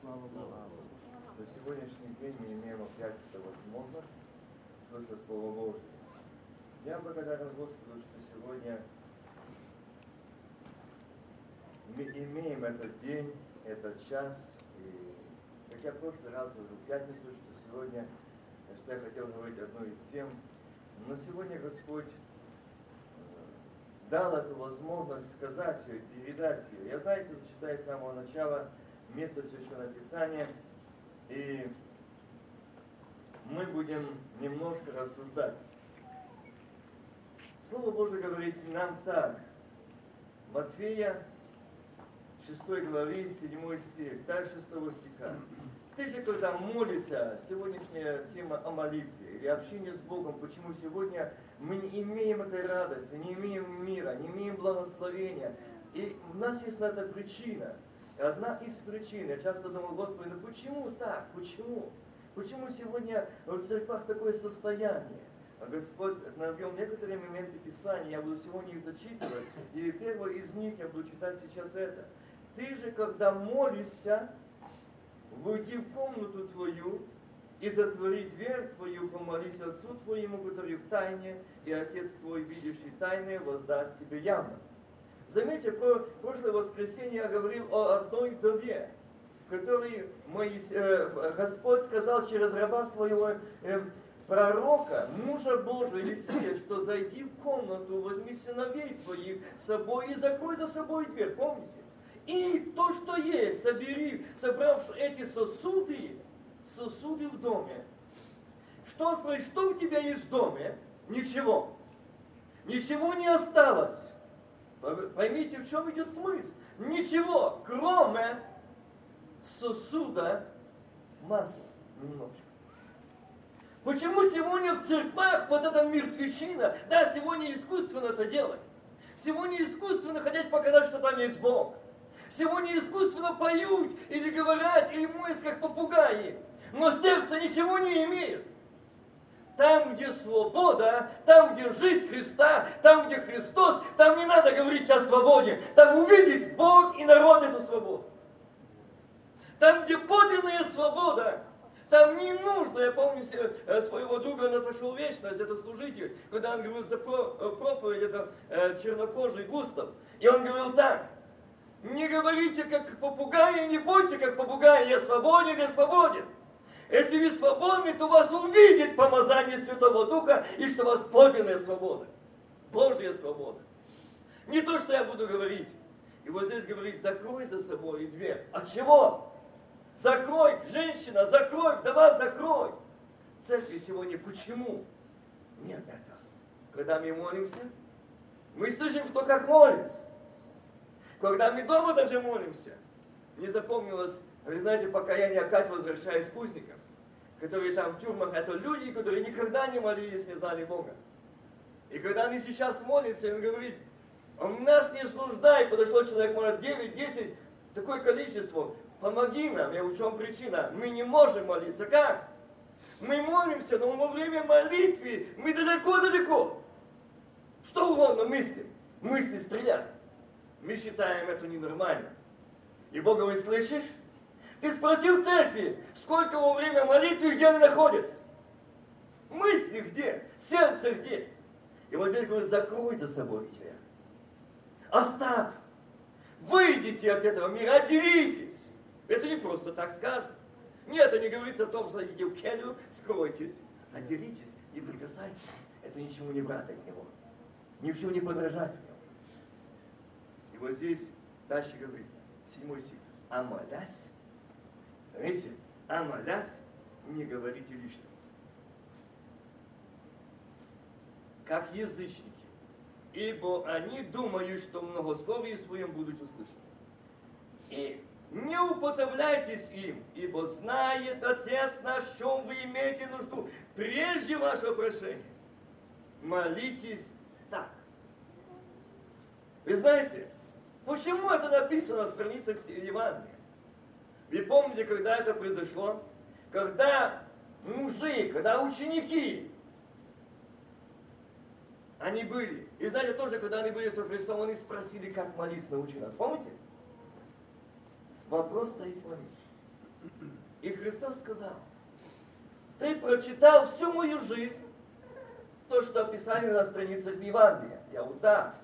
Слава Богу. На сегодняшний день мы имеем опять эту возможность слышать Слово Божье. Я благодарен Господу, что сегодня мы имеем этот день, этот час. И как я в прошлый раз говорил, в пятницу, что сегодня, что я хотел говорить одной из тем, но сегодня Господь э, дал эту возможность сказать ее, передать ее. Я, знаете, читаю с самого начала место Священного Писания, и мы будем немножко рассуждать. Слово Божье говорит нам так. Матфея 6 главе 7 стих, дальше 6 стиха. Ты же, когда молишься, сегодняшняя тема о молитве или общении с Богом, почему сегодня мы не имеем этой радости, не имеем мира, не имеем благословения. И у нас есть на это причина. Одна из причин, я часто думал, Господи, ну почему так, почему? Почему сегодня в церквах такое состояние? А Господь навел некоторые моменты Писания, я буду сегодня их зачитывать, и первый из них я буду читать сейчас это. Ты же, когда молишься, войди в комнату твою и затвори дверь твою, помолись Отцу твоему, который в тайне, и Отец твой, видящий тайное, воздаст тебе явно. Заметьте, про прошлое воскресенье я говорил о одной вдове, которой Моис... э, Господь сказал через раба своего э, пророка, мужа Божия Елисея, что зайди в комнату, возьми сыновей твоих с собой и закрой за собой дверь, помните? И то, что есть, собери, собрав эти сосуды, сосуды в доме. Что он что у тебя есть в доме? Ничего. Ничего не осталось. Поймите, в чем идет смысл. Ничего, кроме сосуда масла. Немножко. Почему сегодня в церквах вот эта мертвечина, да, сегодня искусственно это делать. Сегодня искусственно хотеть показать, что там есть Бог. Сегодня искусственно поют или говорят, или моются, как попугаи. Но сердце ничего не имеет. Там, где свобода, там, где жизнь Христа, там, где Христос, там не надо говорить о свободе. Там увидит Бог и народ эту свободу. Там, где подлинная свобода, там не нужно, я помню э, своего друга Наташу Вечность, это служитель, когда он говорил за э, проповедь, это э, чернокожий Густав, и он говорил так, не говорите как попугаи, не будьте как попугаи, я свободен, я свободен. Если вы свободны, то вас увидит помазание Святого Духа, и что у вас подлинная свобода. Божья свобода. Не то, что я буду говорить. И вот здесь говорит, закрой за собой дверь. От чего? Закрой, женщина, закрой, вдова, закрой. Церкви сегодня почему? Нет этого. Когда мы молимся, мы слышим, кто как молится. Когда мы дома даже молимся, не запомнилось, вы знаете, покаяние опять возвращаясь к узникам, которые там в тюрьмах, это люди, которые никогда не молились, не знали Бога. И когда они сейчас молятся, он говорит, он нас не служдай, подошло человек, может, 9, 10, такое количество, помоги нам, я в чем причина, мы не можем молиться, как? Мы молимся, но во время молитвы мы далеко-далеко. Что угодно мыслим, мысли стреляют. Мы считаем это ненормально. И Бога вы слышишь? Ты спросил церкви, сколько во время молитвы, где они находятся? Мысли где? Сердце где? И вот здесь говорит, закрой за собой дверь. Оставь. Выйдите от этого мира, отделитесь. Это не просто так скажем. Нет, это не говорится о том, что идите в келью, скройтесь, отделитесь, не прикасайтесь. Это ничего не брать от него. Ни в чем не подражать в нем. И вот здесь дальше говорит, седьмой стих. А молясь, знаете, а молясь, не говорите лишнего. Как язычники, ибо они думают, что многословие своем будут услышаны. И не уподобляйтесь им, ибо знает Отец наш, в чем вы имеете нужду, прежде вашего прошения. Молитесь так. Вы знаете, почему это написано на страницах Евангелия? Вы помните, когда это произошло? Когда мужи, когда ученики, они были. И знаете, тоже, когда они были со Христом, они спросили, как молиться, научи нас. Помните? Вопрос стоит молиться. И Христос сказал, ты прочитал всю мою жизнь, то, что описали на страницах Евангелия. Я вот да.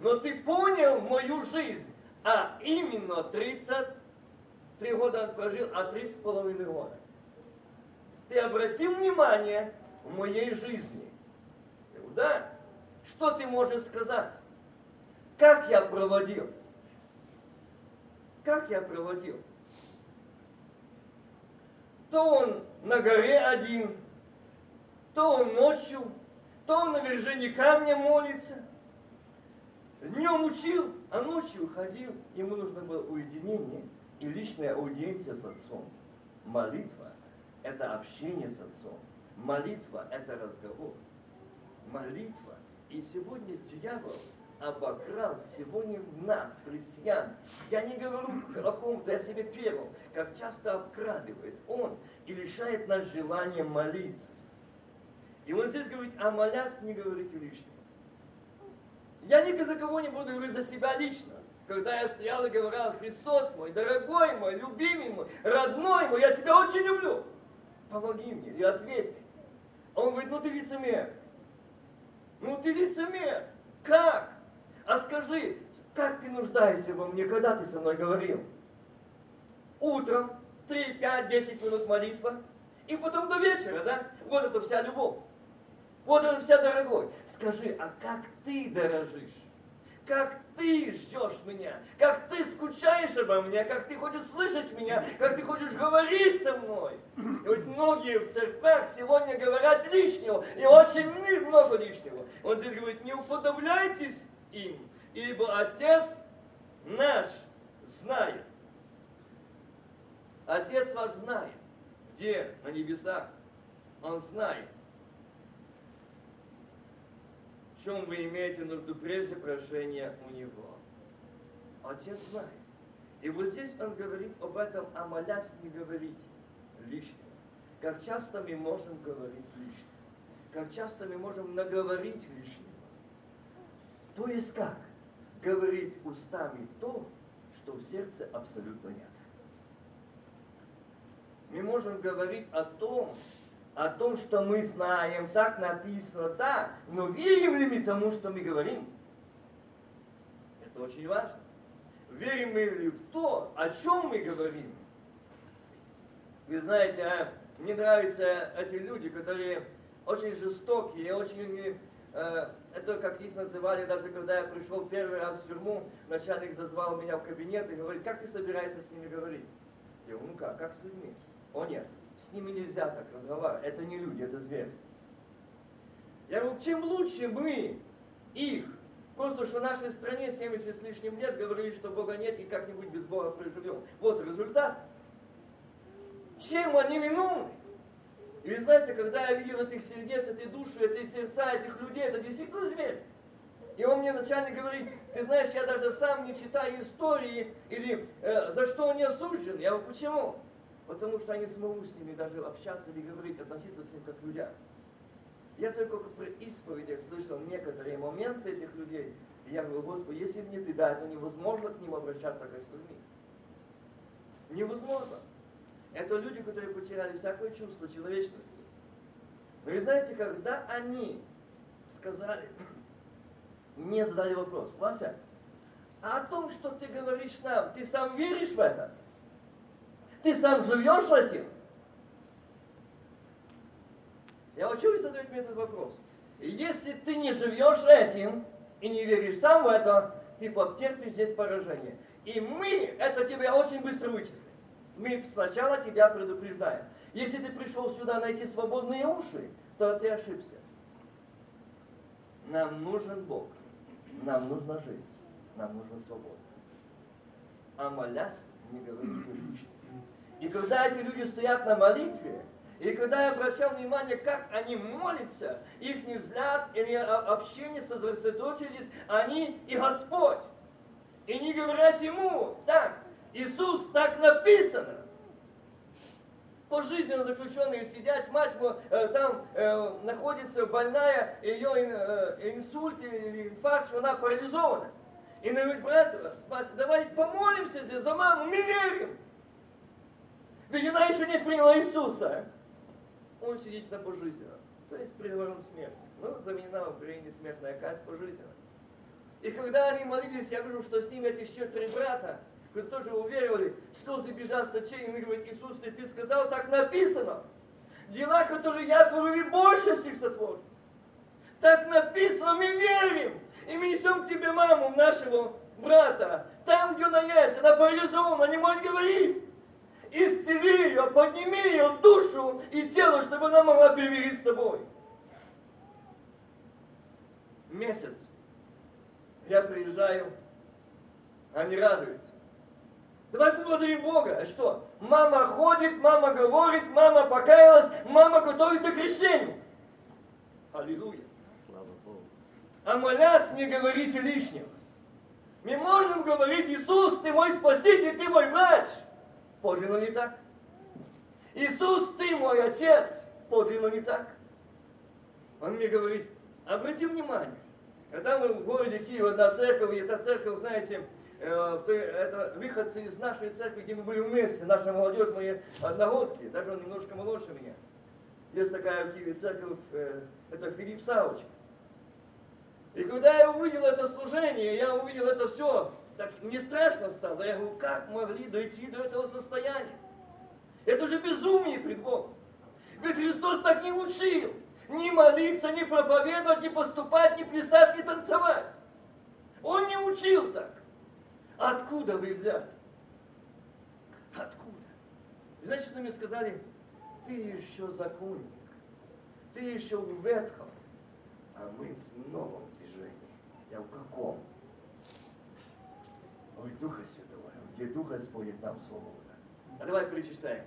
Но ты понял мою жизнь, а именно 33 года прожил, а три с половиной года. Ты обратил внимание в моей жизни. Да? Что ты можешь сказать? Как я проводил? Как я проводил? То он на горе один, то он ночью, то он на вершине камня молится. Днем учил, а ночью ходил. Ему нужно было уединение и личная аудиенция с отцом. Молитва – это общение с отцом. Молитва – это разговор. Молитва. И сегодня дьявол обокрал сегодня нас, христиан. Я не говорю о ком-то, я себе первым, как часто обкрадывает он и лишает нас желания молиться. И он здесь говорит, а молясь не говорите лишнего. Я ни за кого не буду говорить за себя лично. Когда я стоял и говорил, Христос мой, дорогой мой, любимый мой, родной мой, я тебя очень люблю. Помоги мне и ответь. Он говорит, ну ты лицемер. Ну ты лицемер. Как? А скажи, как ты нуждаешься во мне, когда ты со мной говорил? Утром, 3, 5, 10 минут молитва, и потом до вечера, да? Вот это вся любовь. Вот это вся дорогой. Скажи, а как ты дорожишь? Как ты ждешь меня? Как ты скучаешь обо мне? Как ты хочешь слышать меня? Как ты хочешь говорить со мной? И вот многие в церквях сегодня говорят лишнего, и очень много лишнего. Он здесь говорит, не уподобляйтесь им, ибо Отец наш знает. Отец ваш знает, где на небесах. Он знает, чем вы имеете нужду прежде прошения у Него. Отец знает. И вот здесь он говорит об этом, а молясь не говорить лишнего. Как часто мы можем говорить лишнего. Как часто мы можем наговорить лишнего. То есть как? Говорить устами то, что в сердце абсолютно нет. Мы можем говорить о том, о том, что мы знаем, так написано, да, но верим ли мы тому, что мы говорим? Это очень важно. Верим мы ли в то, о чем мы говорим? Вы знаете, а, мне нравятся эти люди, которые очень жестокие, очень Э, это как их называли, даже когда я пришел первый раз в тюрьму, начальник зазвал меня в кабинет и говорит, как ты собираешься с ними говорить? Я говорю, ну как, как с людьми? О нет, с ними нельзя так разговаривать, это не люди, это звери. Я говорю, чем лучше мы их, просто что в нашей стране 70 с лишним лет говорили, что Бога нет и как-нибудь без Бога проживем. Вот результат. Чем они виновны? И вы знаете, когда я видел этих сердец, этой души, эти сердца, этих людей, это действительно зверь. И он мне начальник говорит, ты знаешь, я даже сам не читаю истории, или э, за что они осуждены. Я говорю, почему? Потому что я не смогу с ними даже общаться или говорить, относиться с ними как к людям. Я только при исповедях слышал некоторые моменты этих людей. И я говорю, Господи, если мне ты дай, то невозможно к ним обращаться как с людьми. Невозможно. Это люди, которые потеряли всякое чувство человечности. Но вы знаете, когда они сказали, мне задали вопрос, Вася, а о том, что ты говоришь нам, ты сам веришь в это? Ты сам живешь этим? Я хочу вы задать мне этот вопрос. Если ты не живешь этим и не веришь сам в это, ты потерпишь здесь поражение. И мы это тебя очень быстро вычислим. Мы сначала тебя предупреждаем. Если ты пришел сюда найти свободные уши, то ты ошибся. Нам нужен Бог. Нам нужна жизнь. Нам нужна свобода. А молясь, не говорит лишнего. И когда эти люди стоят на молитве, и когда я обращал внимание, как они молятся, их взгляд или общение сосредоточились, они и Господь. И не говорят ему, так, Иисус, так написано. Пожизненно заключенные сидят, мать э, там э, находится больная, ее э, инсульт или инфаркт, что она парализована. И говорит, брат, давай помолимся здесь за маму, мы верим. Ведь она еще не приняла Иисуса. Он сидит на пожизненно. То есть приговорен смерти. Ну, заменена в Украине смертная казнь пожизненно. И когда они молились, я вижу, что с ними эти еще три брата, которые тоже уверовали, слезы бежат с очей, и они Иисус, ты, ты сказал, так написано. Дела, которые я творю, больше всех сотворю. Так написано, мы верим. И мы несем к тебе маму нашего брата. Там, где она есть, она парализована, не может говорить. Исцели ее, подними ее душу и тело, чтобы она могла примирить с тобой. Месяц. Я приезжаю, они радуются. Давай поблагодарим Бога. А что? Мама ходит, мама говорит, мама покаялась, мама готовится к крещению. Аллилуйя. А молясь, не говорите лишнего. Мы можем говорить, Иисус, ты мой спаситель, ты мой врач. Подлинно не так. Иисус, ты мой отец. Подлинно не так. Он мне говорит, обрати внимание, когда мы в городе Киев, одна церковь, и эта церковь, знаете, э, это выходцы из нашей церкви, где мы были вместе, наша молодежь, мои одногодки, даже он немножко моложе меня. Есть такая в Киеве церковь, э, это Филипп Савочка. И когда я увидел это служение, я увидел это все, так мне страшно стало. Я говорю, как могли дойти до этого состояния? Это же безумие пред Богом. Ведь Христос так не учил. Ни молиться, ни проповедовать, ни поступать, ни плясать, ни танцевать. Он не учил так. Откуда вы взяли? Откуда? Что мне сказали? Ты еще законник. Ты еще в ветхом, а мы в новом я в каком? Ой, Духа Святого, где Дух Господень, там свобода. А давай перечитаем.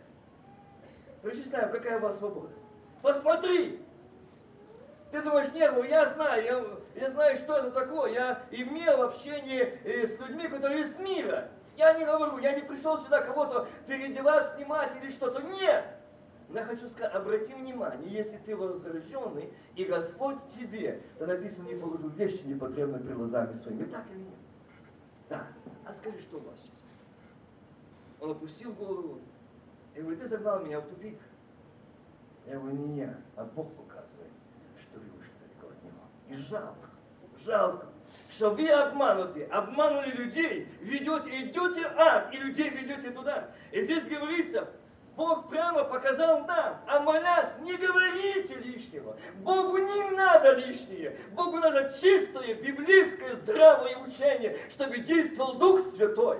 Перечитаем, какая у вас свобода. Посмотри! Ты думаешь, нет, ну я знаю, я, я знаю, что это такое. Я имел общение э, с людьми, которые из мира. Я не говорю, я не пришел сюда кого-то переодевать, снимать или что-то. Нет! Но я хочу сказать, обрати внимание, если ты возрожденный, и Господь тебе, то написано, не положу вещи непотребные при глазами своими. Так или нет? Да. А скажи, что у вас сейчас? Он опустил голову и говорит, ты загнал меня в тупик. Я говорю, не я, а Бог показывает, что вы ушли далеко от Него. И жалко, жалко, что вы обмануты, обманули людей, ведете, идете ад, и людей ведете туда. И здесь говорится, Бог прямо показал нам, а молясь, не говорите лишнего. Богу не надо лишнее. Богу надо чистое, библейское, здравое учение, чтобы действовал Дух Святой.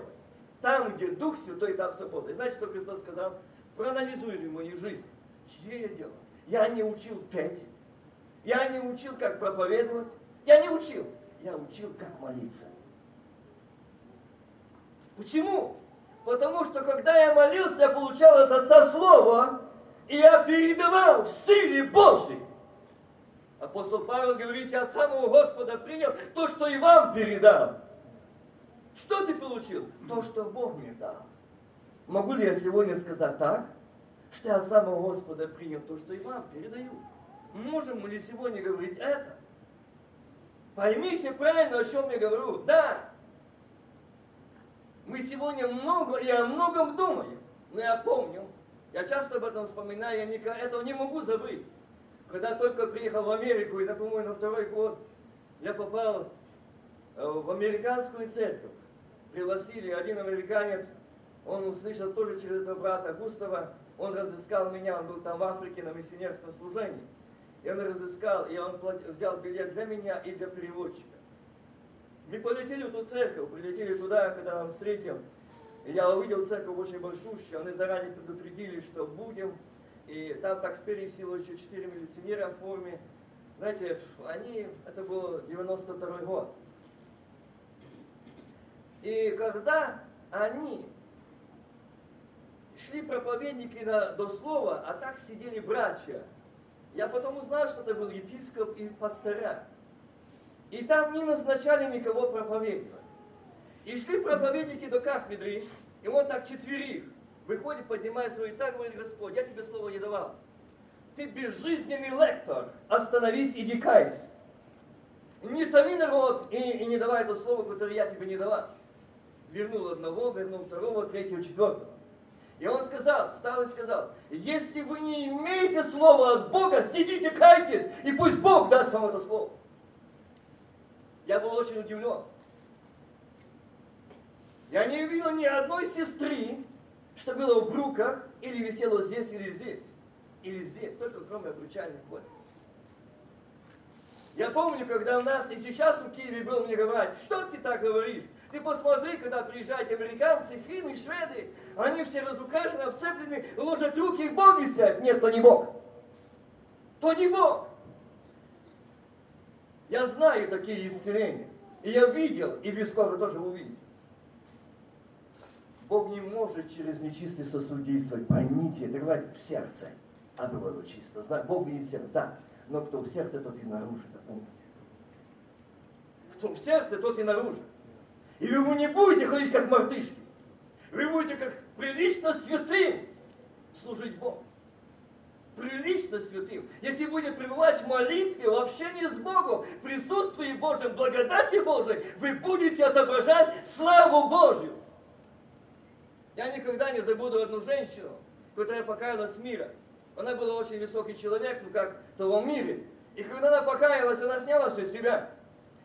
Там, где Дух Святой, там свобода. И знаете, что Христос сказал? Проанализируй мою жизнь. Чье я дело? Я не учил петь. Я не учил, как проповедовать. Я не учил. Я учил, как молиться. Почему? Потому что когда я молился, я получал от Отца Слово, и я передавал в силе Божьей. Апостол Павел говорит, я от самого Господа принял то, что и вам передал. Что ты получил? То, что Бог мне дал. Могу ли я сегодня сказать так, что я от самого Господа принял то, что и вам передаю? Можем ли сегодня говорить это? Поймите правильно, о чем я говорю. Да, мы сегодня много и о многом думаем. Но я помню, я часто об этом вспоминаю, я никогда этого не могу забыть. Когда только приехал в Америку, это, по-моему, на второй год, я попал э, в американскую церковь. Пригласили один американец, он услышал тоже через этого брата Густава, он разыскал меня, он был там в Африке на миссионерском служении. И он разыскал, и он взял билет для меня и для переводчика. Мы полетели в ту церковь, прилетели туда, когда нам встретил. Я увидел церковь очень большущую, они заранее предупредили, что будем. И там так спереди сило еще четыре милиционера в форме. Знаете, они, это был 92 год. И когда они шли проповедники на, до слова, а так сидели братья, я потом узнал, что это был епископ и пастыря. И там не назначали никого проповедовать. И шли проповедники до кафедры, и он так четверих выходит, поднимает свой так говорит, Господь, я тебе слово не давал. Ты безжизненный лектор, остановись и не кайся. Не томи народ и, и не давай это слово, которое я тебе не давал. Вернул одного, вернул второго, третьего, четвертого. И он сказал, встал и сказал, если вы не имеете слова от Бога, сидите, кайтесь, и пусть Бог даст вам это слово. Я был очень удивлен. Я не видел ни одной сестры, что было в бруках, или висело здесь, или здесь, или здесь, только кроме обручальных кодексов. Я помню, когда у нас и сейчас в Киеве был мне говорить, что ты так говоришь? Ты посмотри, когда приезжают американцы, финны, шведы, они все разукрашены, обцеплены, ложат руки, и Бог висят. Нет, то не Бог. То не Бог. Я знаю такие исцеления. И я видел, и вы скоро тоже увидите. Бог не может через нечистый сосуд действовать. Поймите, это говорит в сердце, а было чисто. Бог видит сердце, да. Но кто в сердце, тот и наружу, запомните. Кто в сердце, тот и наружу. И вы не будете ходить как мартышки. Вы будете как прилично святым служить Богу. Прилично святым. Если будете пребывать в молитве, в общении с Богом, в присутствии Божьем, благодати Божией, вы будете отображать славу Божью. Я никогда не забуду одну женщину, которая покаялась с мира. Она была очень высокий человек, ну как в том мире. И когда она покаялась, она сняла все себя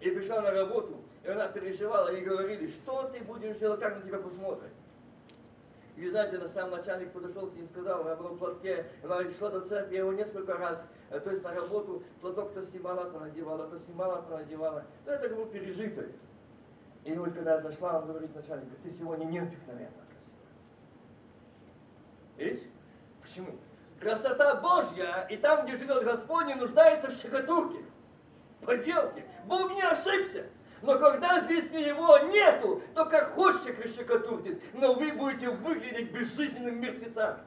и пришла на работу. И она переживала, и говорили, что ты будешь делать, как на тебя посмотрят. И на самом начальник подошел к ней и сказал, она была в платке, она шла до церкви, я его несколько раз, э, то есть на работу, платок то снимала, то надевала, то снимала, то надевала. Но это был пережитый. И вот когда я зашла, он говорит начальнику, ты сегодня необыкновенно красивая. Видишь? Почему? Красота Божья, и там, где живет Господь, не нуждается в щекотурке, поделке. Бог не ошибся. Но когда здесь не его нету, то как хочешь щекотурьтесь, но вы будете выглядеть безжизненными мертвецами.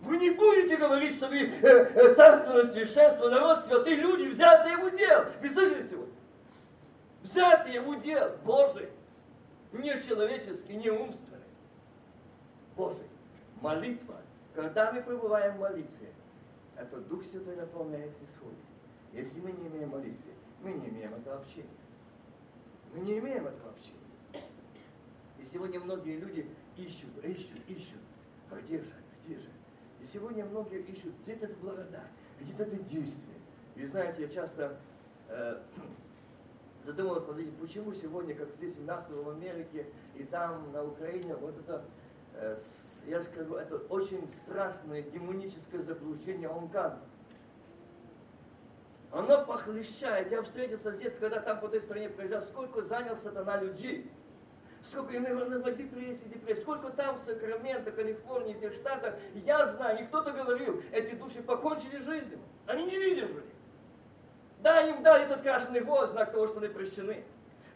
Вы не будете говорить, что вы э, э, царственное священство, народ, святые люди, взятые в удел. Вы слышали сегодня? Взятые в удел Божий. Не человеческий, не умственный. Божий. Молитва когда мы пребываем в молитве, это Дух Святой наполняется исходит. Если мы не имеем молитвы, мы не имеем этого общения. Мы не имеем этого общения. И сегодня многие люди ищут, ищут, ищут. А где же, где же? И сегодня многие ищут, где-то это благодать, где-то это действие. И знаете, я часто э, задумывался над этим, почему сегодня, как здесь у нас в Америке и там на Украине, вот это э, я скажу, это очень страшное демоническое заблуждение Онган. Оно похлещает. Я встретился здесь, когда там по той стране приезжал, сколько занял сатана людей. Сколько и, наверное, в депрессии. Сколько там в Сакраменто, Калифорнии, в тех штатах. Я знаю, и кто-то говорил, эти души покончили жизнью. Они не выдержали. Да, им дали этот крашеный гвоздь, знак того, что они прощены.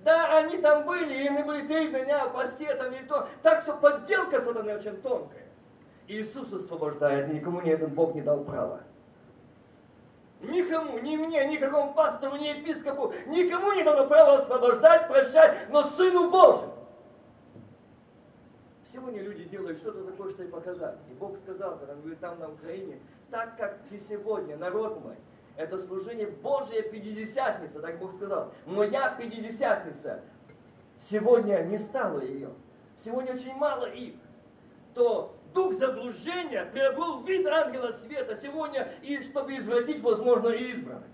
Да, они там были, и не были ты меня, посте там и то. Так что подделка сатаны очень тонкая. Иисус освобождает, никому не этот Бог не дал права. Никому, ни мне, никакому пастору, ни епископу, никому не дано право освобождать, прощать, но Сыну Божьему. Сегодня люди делают что-то такое, что и показать. И Бог сказал, когда он говорит там на Украине, так как ты сегодня, народ мой, это служение Божья Пятидесятница, так Бог сказал. Моя Пятидесятница. Сегодня не стало ее. Сегодня очень мало их. То дух заблуждения приобрел вид ангела света сегодня, и чтобы извратить, возможно, избранных.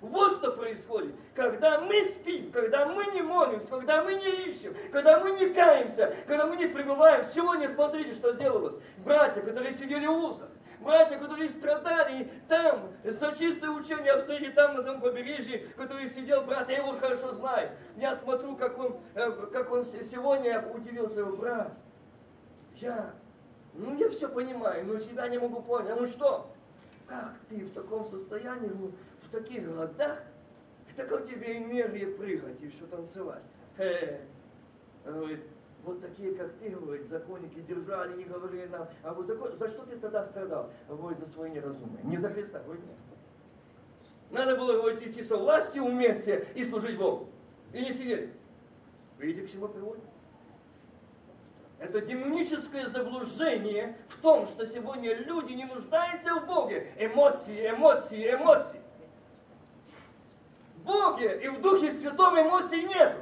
Вот что происходит. Когда мы спим, когда мы не молимся, когда мы не ищем, когда мы не каемся, когда мы не пребываем. Сегодня смотрите, что сделалось. Братья, которые сидели в узах, братья, которые страдали там, за чистое учение Австрии, там на том побережье, который сидел, брат, я его хорошо знаю. Я смотрю, как он, э, как он сегодня удивился, брат, я, ну я все понимаю, но тебя не могу понять. Ну что? Как ты в таком состоянии, в таких годах, так как тебе энергия прыгать и еще танцевать? Хе. Говорит, вот такие, как ты, говорит, законники держали и говорили нам, а вот закон, за что ты тогда страдал? Говорит, за свое неразумие. Не за Христа, говорит, нет. Надо было, говорит, идти со властью вместе и служить Богу. И не сидели. Видите, к чему приводит? Это демоническое заблуждение в том, что сегодня люди не нуждаются в Боге. Эмоции, эмоции, эмоции. Боге и в Духе Святом эмоций нету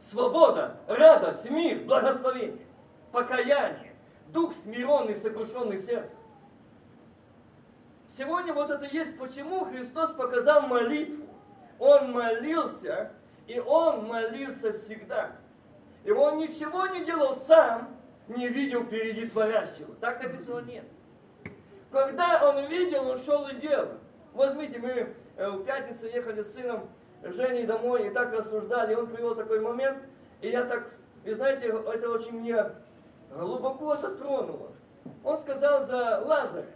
свобода, радость, мир, благословение, покаяние, дух смиренный, сокрушенный сердцем. Сегодня вот это есть почему Христос показал молитву. Он молился, и он молился всегда. И он ничего не делал сам, не видел впереди творящего. Так написано нет. Когда он видел, он шел и делал. Возьмите, мы э, в пятницу ехали с сыном Женей домой и так рассуждали, и он привел такой момент, и я так, и знаете, это очень мне глубоко это тронуло. Он сказал за Лазаря.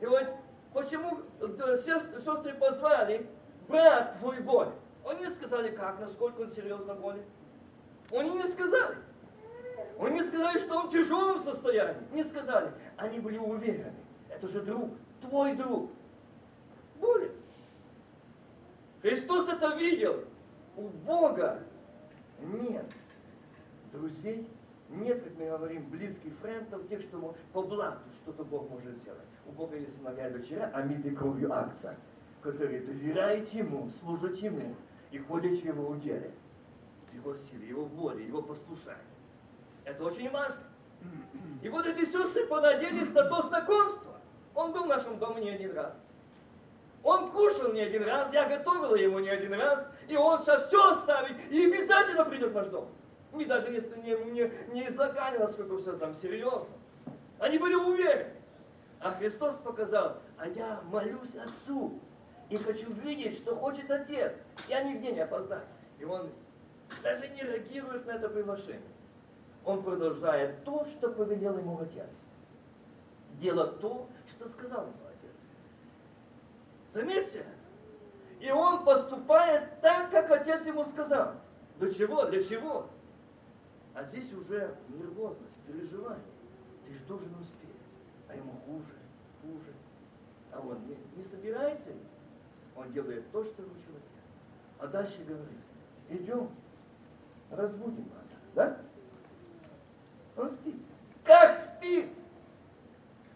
И вот почему э, сестры позвали, брат твой болен. Они не сказали, как, насколько он серьезно болен. Они не сказали. Они не сказали, что он в тяжелом состоянии. Не сказали. Они были уверены. Это же друг, твой друг. Болен. Христос это видел. У Бога нет друзей, нет, как мы говорим, близких френдов, тех, что по блату что-то Бог может сделать. У Бога есть сыновья и дочеря, омиты кровью акция, которые доверяют Ему, служат Ему и ходят в Его уделе, Его силе, Его воле, Его послушанию. Это очень важно. И вот эти сестры понадеялись на то знакомство. Он был в нашем доме не один раз. Он кушал не один раз, я готовила ему не один раз, и он сейчас все оставит и обязательно придет в наш дом. Не даже если не, не, не излагали, насколько все там серьезно. Они были уверены. А Христос показал, а я молюсь Отцу и хочу видеть, что хочет Отец. Я нигде не опоздаю. И он даже не реагирует на это приглашение. Он продолжает то, что повелел ему Отец. Делать то, что сказал ему Отец. Заметьте, и он поступает так, как Отец ему сказал. До чего? Для чего? А здесь уже нервозность, переживание. Ты же должен успеть. А ему хуже, хуже. А он не, не собирается идти. Он делает то, что учил отец. А дальше говорит, идем, разбудим Лазаря. Да? Он спит. Как спит?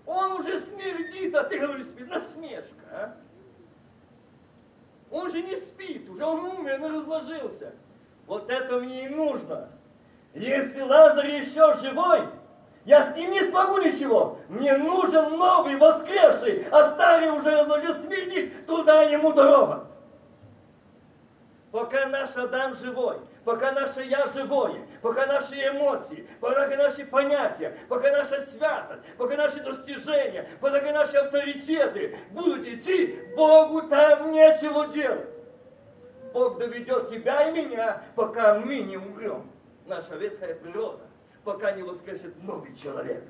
Он уже смердит, а ты говоришь, спит. Насмешка, а? Он же не спит, уже он умер, он разложился. Вот это мне и нужно. Если Лазарь еще живой, я с ним не смогу ничего. Мне нужен новый, воскресший, а старый уже разложил смердит, туда ему дорога. Пока наш Адам живой, пока наше Я живое, пока наши эмоции, пока наши понятия, пока наша святость, пока наши достижения, пока наши авторитеты будут идти, Богу там нечего делать. Бог доведет тебя и меня, пока мы не умрем наша ветхая природа, пока не воскресит новый человек.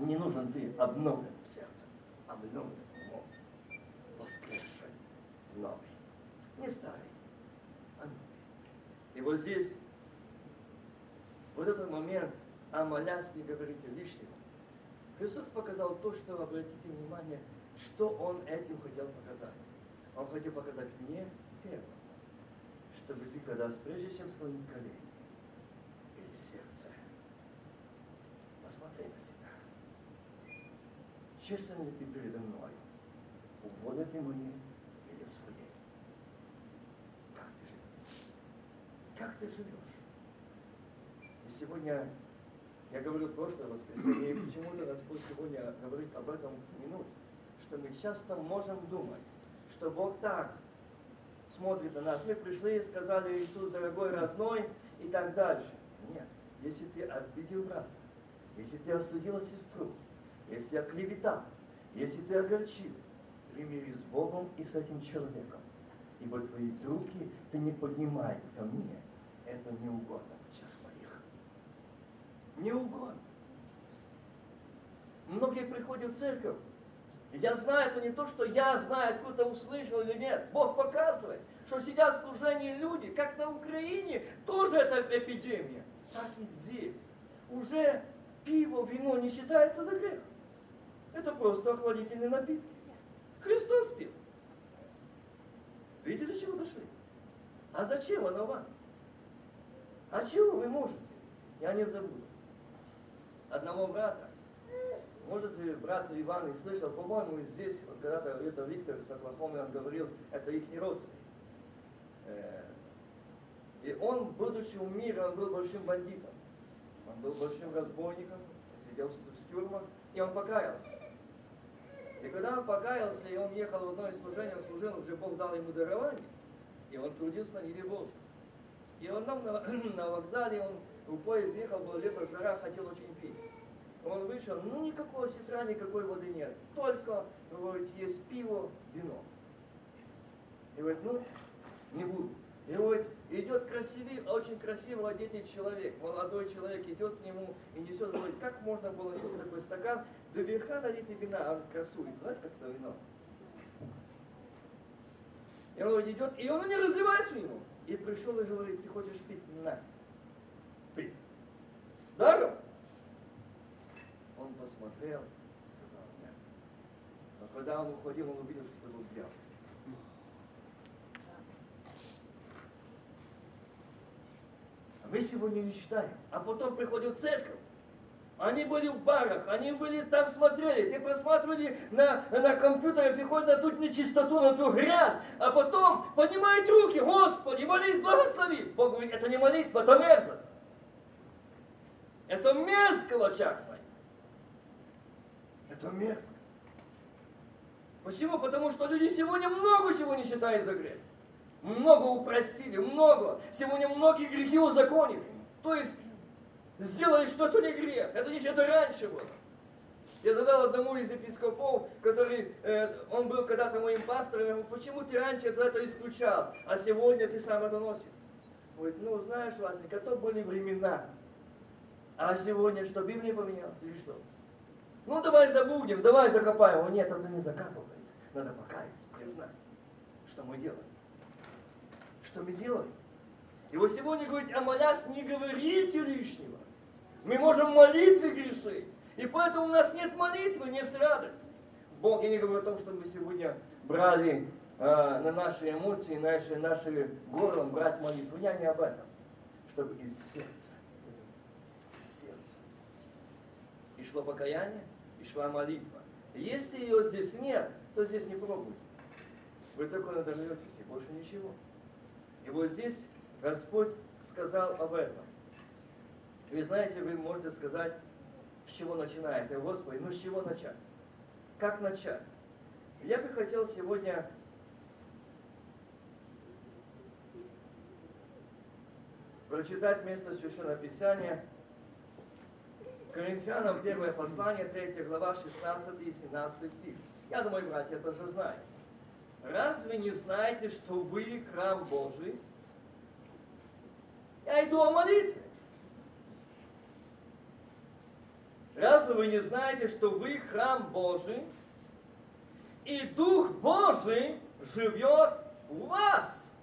Не нужен ты обновленным сердцем, обновленным умом, воскресший новый. Не старый. И вот здесь, вот этот момент, а молясь не говорите лишнего. Христос показал то, что, обратите внимание, что Он этим хотел показать. Он хотел показать мне первым, чтобы ты, когда прежде чем склонить колени, посмотри на себя. Честен ли ты передо мной? У воли ты моей или своей? Как ты живешь? Как ты живешь? И сегодня я говорю в прошлое воскресенье, и почему-то Господь сегодня говорит об этом минут, что мы часто можем думать, что Бог так смотрит на нас. Мы пришли и сказали, Иисус, дорогой, родной, и так дальше. Нет, если ты обидел брата, если ты осудила сестру, если оклеветал, если ты огорчил, примири с Богом и с этим человеком. Ибо твои руки ты не поднимай ко мне. Это не угодно в очах моих. Не угодно. Многие приходят в церковь. Я знаю, это не то, что я знаю, откуда услышал или нет. Бог показывает, что сидят в служении люди, как на Украине, тоже это эпидемия. Так и здесь. Уже пиво, вино не считается за грех. Это просто охладительные напитки. Христос пил. Видите, до чего дошли? А зачем оно вам? А чего вы можете? Я не забуду. Одного брата, может, брат Иван и слышал, по-моему, здесь, вот когда-то это Виктор с Оклахомы, он говорил, это их не родственник. Э, и он, будучи в мире, он был большим бандитом. Он был большим разбойником, сидел в тюрьмах, и он покаялся. И когда он покаялся, и он ехал в одно из служений, он служил, уже Бог дал ему дарование, и он трудился на небе Божьем. И он там на, на вокзале, он в поезд ехал, было лето, жара, хотел очень пить. Он вышел, ну никакого сетра, никакой воды нет. Только, говорит, есть пиво, вино. И говорит, ну, не буду. И вот идет красивый, очень красиво одетый человек, молодой человек идет к нему и несет, говорит, как можно было нести такой стакан, до верха налитый вина, а он красует, знаете, как это вино? И он идет, и он не разливается ему. И пришел и говорит, ты хочешь пить? На, пей. Даром? Он посмотрел, сказал нет. Но когда он уходил, он увидел, что это был дьявол. А мы сегодня не читаем. А потом приходит церковь. Они были в барах, они были там смотрели, ты просматривали на, на компьютере, приходят на ту нечистоту, на ту грязь, а потом поднимают руки, Господи, молись, благослови. Бог говорит, это не молитва, это мерзость. Это мерзко в очах моих. Это мерзко. Почему? Потому что люди сегодня много чего не считают за грех. Много упростили, много. Сегодня многие грехи узаконили. То есть сделали что-то не грех. Это не это раньше было. Я задал одному из епископов, который, э, он был когда-то моим пастором, я говорю, почему ты раньше это исключал, а сегодня ты сам это носишь? Говорит, ну знаешь, Васенька, то были времена. А сегодня что, Библия поменялась или что? Ну давай забудем, давай закопаем. О, нет, это не закапывается. Надо покаяться, признать, что мы делаем. Что мы делаем? И вот сегодня говорит, а молясь, не говорите лишнего. Мы можем молитве грешить. И поэтому у нас нет молитвы, нет радости. Бог, я не говорю о том, что мы сегодня брали э, на наши эмоции, наши, наши горлом брать молитву. Я не об этом. Чтобы из сердца. Из сердца. И шло покаяние, и шла молитва. Если ее здесь нет, то здесь не пробуйте. Вы только надорветесь, и больше ничего. И вот здесь Господь сказал об этом. Вы знаете, вы можете сказать, с чего начинается. Господи, ну с чего начать? Как начать? Я бы хотел сегодня прочитать место Священного Писания. Коринфянам первое послание, 3 глава, 16 и 17 стих. Я думаю, братья тоже знают. Разве не знаете, что вы храм Божий? Я иду о молитве. Разве вы не знаете, что вы храм Божий, и Дух Божий живет в вас?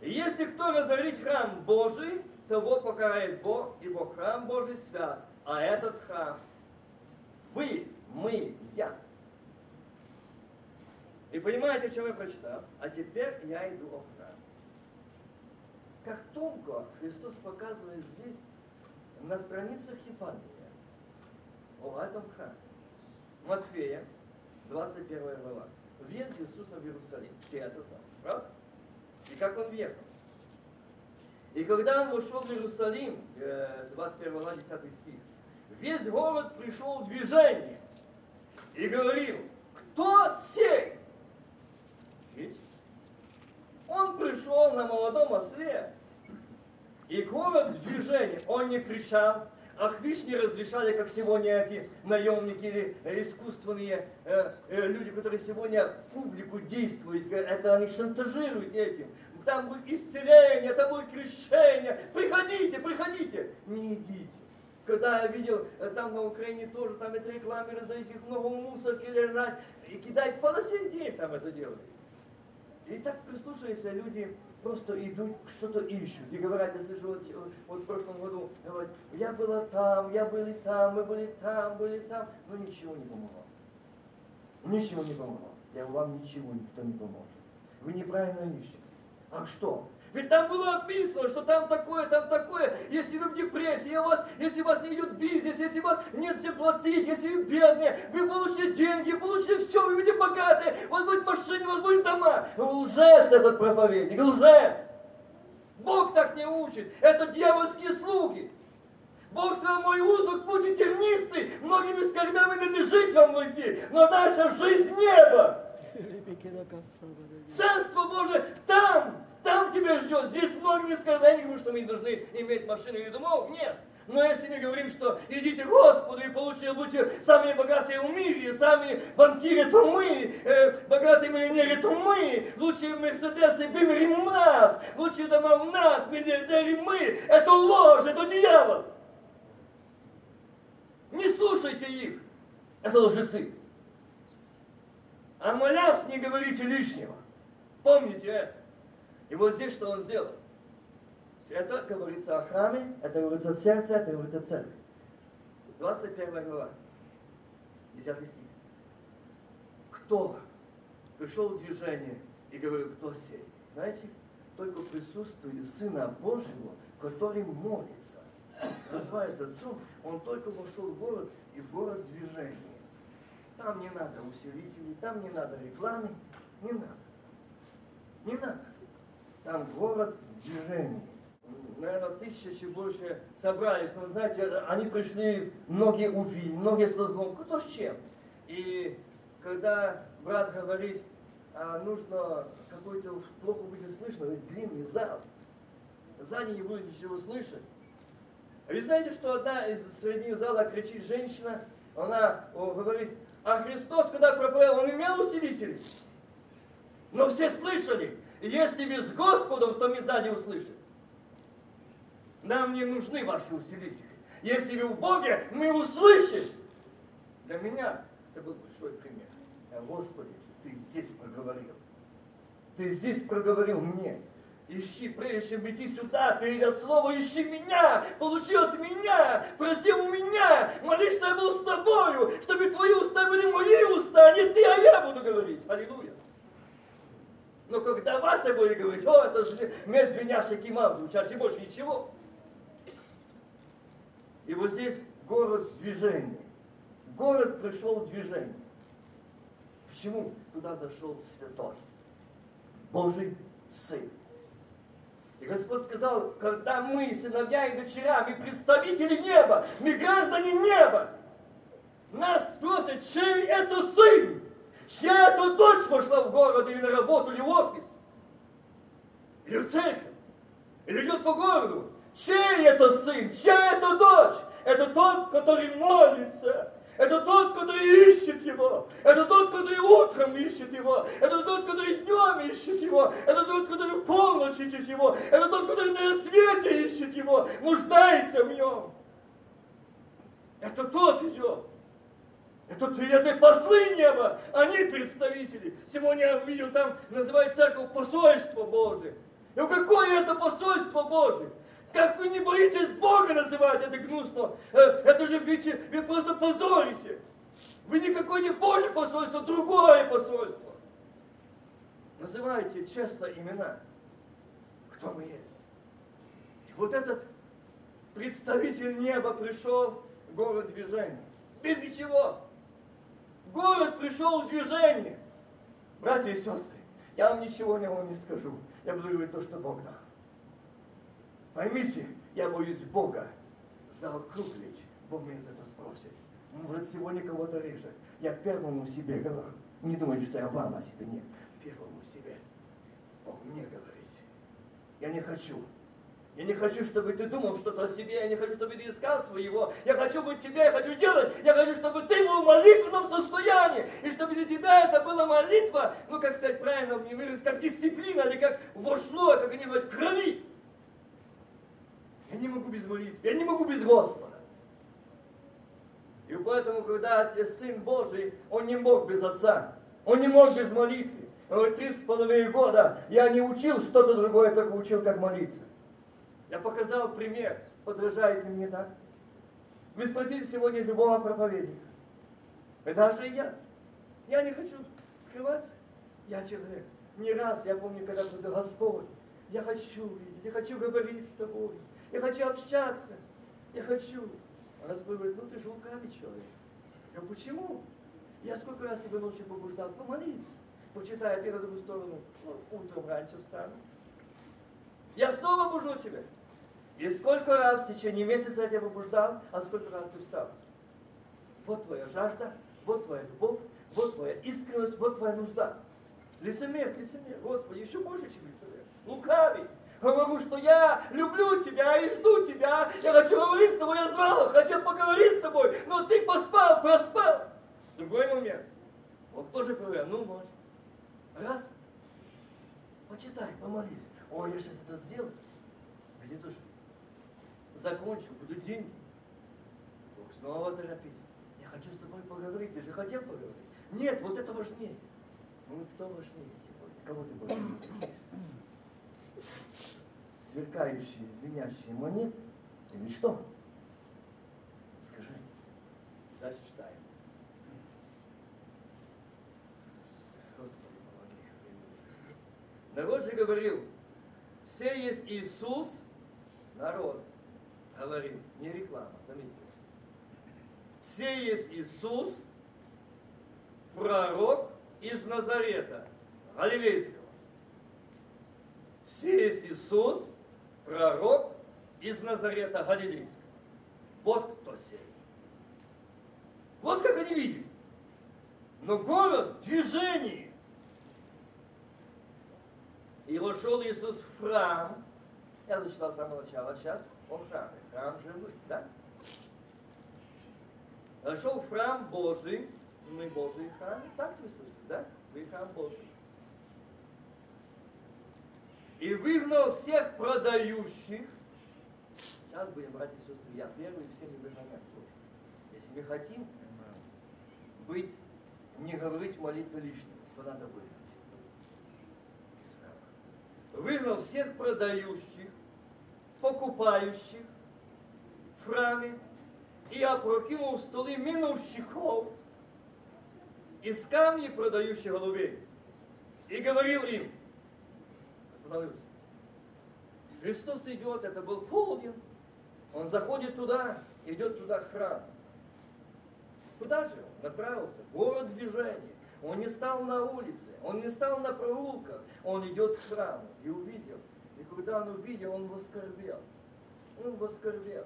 Если кто разорит храм Божий, того покарает Бог, ибо храм Божий свят, а этот храм вы, мы, я. И понимаете, что я прочитал? А теперь я иду о храм. Как тонко Христос показывает здесь на страницах Евангелия о этом храме. Матфея, 21 глава. Въезд Иисуса в Иерусалим. Все это знают, правда? И как он въехал. И когда он вошел в Иерусалим, 21 глава, 10 стих, весь город пришел в движение и говорил, кто сей? Видите? Он пришел на молодом осле, и город в движении. Он не кричал, Ах, не разрешали, как сегодня эти наемники или искусственные э, э, люди, которые сегодня публику действуют, это они шантажируют этим. Там будет исцеление, там будет крещение. Приходите, приходите. Не идите. Когда я видел, э, там на Украине тоже, там это рекламы раздают, их много мусорки лежать, и кидать по день там это делают. И так прислушиваются люди, просто идут, что-то ищут. И говорят, я слышу, вот, вот в прошлом году, говорят, я была там, я были там, мы были там, были там, но ничего не помогло. Ничего не помогло. Я вам ничего никто не поможет. Вы неправильно ищете. А что? Ведь там было описано, что там такое, там такое. Если вы в депрессии, у вас, если у вас не идет бизнес, если у вас нет все платить, если вы бедные, вы получите деньги, получите все, вы будете богатые, у вас будет машины, у вас будет дома. Лжец этот проповедник, лжец. Бог так не учит. Это дьявольские слуги. Бог сказал, мой узок и тернистый, многими скорбями надлежит вам уйти, но наша жизнь небо. Царство Божие там, там тебя ждет. Здесь многими скорбями. Я не говорю, что мы должны иметь машину или домов. Нет. Но если мы говорим, что идите к Господу и получите, будьте самые богатые в мире, самые банкиры, то мы, э, богатые миллионеры, то мы, лучшие Мерседесы, Бимери у нас, лучшие дома у нас, миллиардеры мы, это ложь, это дьявол. Не слушайте их, это лжецы. А молясь, не говорите лишнего. Помните это. И вот здесь что он сделал. Это говорится о храме, это говорится о сердце, это говорится о церкви. 21 глава, 10 стих. Кто пришел в движение и говорил, кто сей? Знаете, только присутствие Сына Божьего, который молится, называется Отцом, он только вошел в город, и город движения. Там не надо усилителей, там не надо рекламы, не надо. Не надо. Там город движения наверное, тысячи больше собрались. Но, знаете, они пришли, многие увидели, многие со злом, кто с чем. И когда брат говорит, а нужно какой-то, плохо будет слышно, ведь длинный зал, сзади не будет ничего слышать. Вы знаете, что одна из среди зала кричит женщина, она говорит, а Христос, когда проповедовал, он имел усилителей. Но все слышали. Если вы с Господом, то мы сзади услышим. Нам не нужны ваши усилители. Если вы в Боге, мы услышим. Для меня это был большой пример. Господи, Ты здесь проговорил. Ты здесь проговорил мне. Ищи, прежде чем идти сюда, перед слово, ищи меня, получи от меня, проси у меня, молись, что я был с тобою, чтобы твои уста были мои уста, а не ты, а я буду говорить. Аллилуйя. Но когда вас я буду говорить, о, это же мед звенящий кимал, звучащий больше ничего. И вот здесь город движения. Город пришел в движение. Почему? Туда зашел святой, Божий Сын. И Господь сказал, когда мы, сыновья и дочеря, мы представители неба, мы граждане неба, нас спросят, чей это сын? Чья это дочь пошла в город или на работу, или в офис? Или в церковь? Или идет по городу? Чей это сын? Чья это дочь? Это тот, который молится. Это тот, который ищет его. Это тот, который утром ищет его. Это тот, который днем ищет его. Это тот, который в полночь ищет его. Это тот, который на свете ищет его, нуждается в нем. Это тот идет. Это, это послы неба, они представители. Сегодня я видел там, называют церковь посольство Божие. Ну какое это посольство Божие? Как вы не боитесь Бога называть, это гнусно. Э, это же вы, вы просто позорите. Вы никакое не Божье посольство, другое посольство. Называйте честно имена, кто мы есть. И вот этот представитель неба пришел в город движения. Без ничего. Город пришел в движение. Братья и сестры, я вам ничего не, не скажу. Я буду говорить то, что Бог дал. Поймите, я боюсь Бога заокруглить. Бог меня за это спросит. Может, сегодня кого-то режет. Я первому себе говорю. Не думайте, что я вам о себе. Нет. Первому себе. Бог мне говорит. Я не хочу. Я не хочу, чтобы ты думал что-то о себе, я не хочу, чтобы ты искал своего. Я хочу быть тебе, я хочу делать, я хочу, чтобы ты был в молитвенном состоянии. И чтобы для тебя это была молитва, ну, как сказать правильно, мне выразить, как дисциплина, или как вошло, как они говорят, крови. Я не могу без молитвы, я не могу без Господа. И поэтому, когда Отец Сын Божий, Он не мог без Отца, Он не мог без молитвы. Три с половиной года я не учил что-то другое, только учил, как молиться. Я показал пример, подражаете мне так. Вы спросите сегодня любого проповедника. И даже я. Я не хочу скрываться. Я человек. Не раз, я помню, когда сказал, Господь, я хочу видеть, я хочу говорить с тобой. Я хочу общаться. Я хочу. А Господь говорит, ну ты же лукавый человек. Я говорю, почему? Я сколько раз себя ночью побуждал, помолись. Почитай опять на другую сторону. Ну, утром раньше встану. Я снова бужу тебя. И сколько раз в течение месяца я тебя побуждал, а сколько раз ты встал? Вот твоя жажда, вот твоя любовь, вот твоя искренность, вот твоя нужда. Лицемер, лицемер, Господи, еще больше, чем лицемер. Лукавый. Говорю, что я люблю тебя и жду тебя. Я хочу говорить с тобой, я звал, хотел поговорить с тобой, но ты поспал, проспал. Другой момент. Вот тоже проверяю, ну, может. Раз. Почитай, помолись. О, я сейчас это сделаю. А не то, что закончу, будут деньги. Бог снова торопит. Я хочу с тобой поговорить. Ты же хотел поговорить. Нет, вот это важнее. Ну, кто важнее сегодня? Кого ты больше любишь? Сверкающие, звенящие монеты или что? Скажи. Дальше читаем. Господи, помоги. Народ же говорил, все есть Иисус, народ говорил, не реклама, заметьте. Все есть Иисус, пророк из Назарета, Галилейского. Сеясь Иисус, пророк из Назарета Галилейского. Вот кто сеет. Вот как они видели. Но город в движении. И вошел Иисус в храм. Я зачитал с самого начала, сейчас он в храме. Храм живой, да? Зашел в храм Божий, мы Божий храм, так вы слышите, да? Вы храм Божий. И выгнал всех продающих. Сейчас будем, братья и сестры, я первый, все не выгонять тоже. Если мы хотим быть, не говорить молитвы лишнего, то надо выгнать. Выгнал всех продающих, покупающих в храме и опрокинул столы миновщиков из камней, продающих голубей. И говорил им, остановлюсь, Христос идет, это был полдень, он заходит туда, идет туда к храму. Куда же он направился? Город движения. Он не стал на улице, он не стал на прогулках, он идет к храму и увидел. И когда он увидел, он воскорбел. Он воскорбел.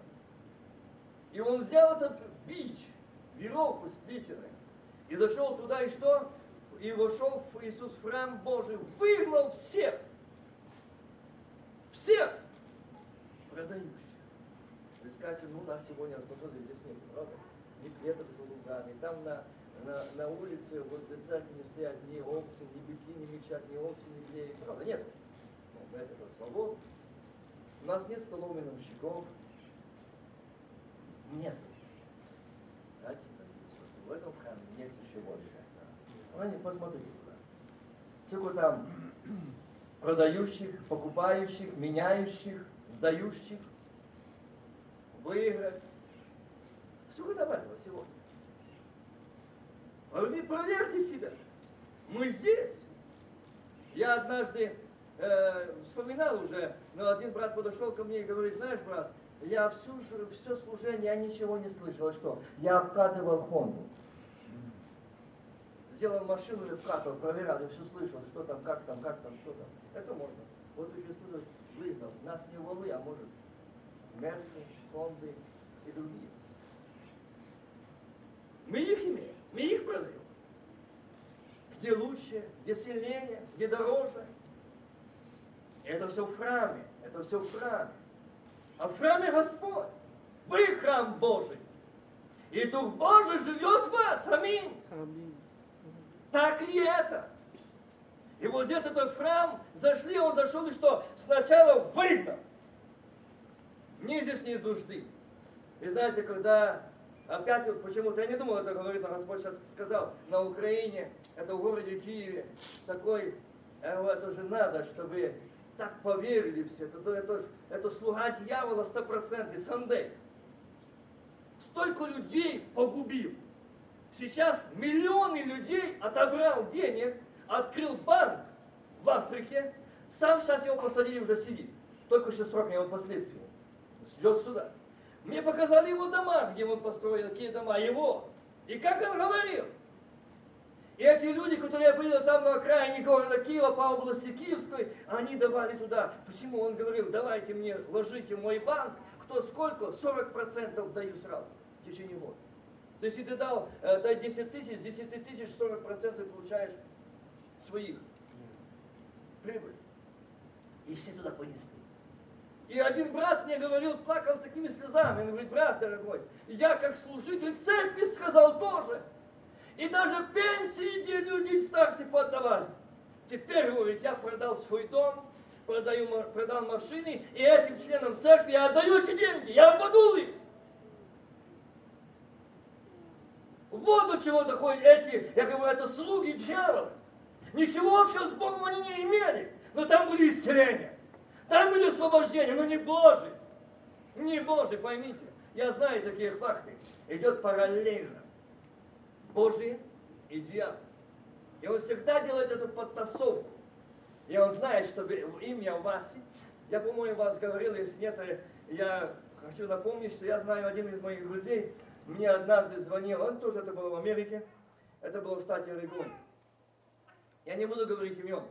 И он взял этот бич, веровку сплетенную, и зашел туда, и что? И вошел в Иисус в храм Божий, выгнал всех. Всех продающих. Вы скажете, ну нас сегодня, посмотрите, здесь нет, правда? Ни клеток с лугами, там на, на, на улице возле церкви не стоят ни овцы, ни быки не мечат, ни овцы, ни геи, правда? Нет. Ну, это свобода. У нас нет столов миновщиков. Нет. Знаете, в этом храме есть еще больше. Они посмотрите туда. Сколько там продающих, покупающих, меняющих, сдающих, выиграть. Сколько там этого сегодня? Вы проверьте себя. Мы здесь. Я однажды э, вспоминал уже, но один брат подошел ко мне и говорит, знаешь, брат, я всю, все служение, я ничего не слышал. Что? Я обкатывал Хонду. Сделал машину и обкатывал, проверял, я все слышал, что там, как там, как там, что там. Это можно. Вот и Христос выгнал. Нас не волы, а может Мерсы, Хонды и другие. Мы их имеем, мы их продаем. Где лучше, где сильнее, где дороже. Это все в храме, это все в храме. А в храме Господь. Вы храм Божий. И Дух Божий живет в вас. Аминь. Аминь. Так ли это? И вот этот храм зашли, он зашел и что? Сначала выгнал. Мне здесь нет нужды. И знаете, когда опять вот почему-то, я не думал это говорить, но Господь сейчас сказал, на Украине, это в городе Киеве, такой, э, это же надо, чтобы так поверили все. Это, это, это слуга дьявола 100%, Сандей. Столько людей погубил. Сейчас миллионы людей отобрал денег, открыл банк в Африке. Сам сейчас его посадили, уже сидит. Только еще срок его последствия. Ждет сюда. Мне показали его дома, где он построил, какие дома, его. И как он говорил. И эти люди, которые были там на окраине города Киева, по области Киевской, они давали туда. Почему? Он говорил, давайте мне, ложите в мой банк, кто сколько, 40% даю сразу в течение года. То есть, если ты дал, э, дай 10 тысяч, 10 тысяч 40% получаешь своих прибыль. И все туда понесли. И один брат мне говорил, плакал такими слезами. Он говорит, брат дорогой, я как служитель церкви сказал тоже. И даже пенсии где люди старцы подавали. Теперь, говорит, я продал свой дом, продаю, продал машины, и этим членам церкви я отдаю эти деньги, я обманул их. Вот до чего доходят эти, я говорю, это слуги дьявола. Ничего общего с Богом они не имели, но там были исцеления, там были освобождения, но не Божий. Не Божий, поймите. Я знаю такие факты. Идет параллельно. Божий и дьявол. И он всегда делает эту подтасовку. И он знает, что имя Васи, я, по-моему, вас говорил, если нет, я хочу напомнить, что я знаю один из моих друзей, мне однажды звонил, он тоже это было в Америке, это было в штате Орегон. Я не буду говорить имен,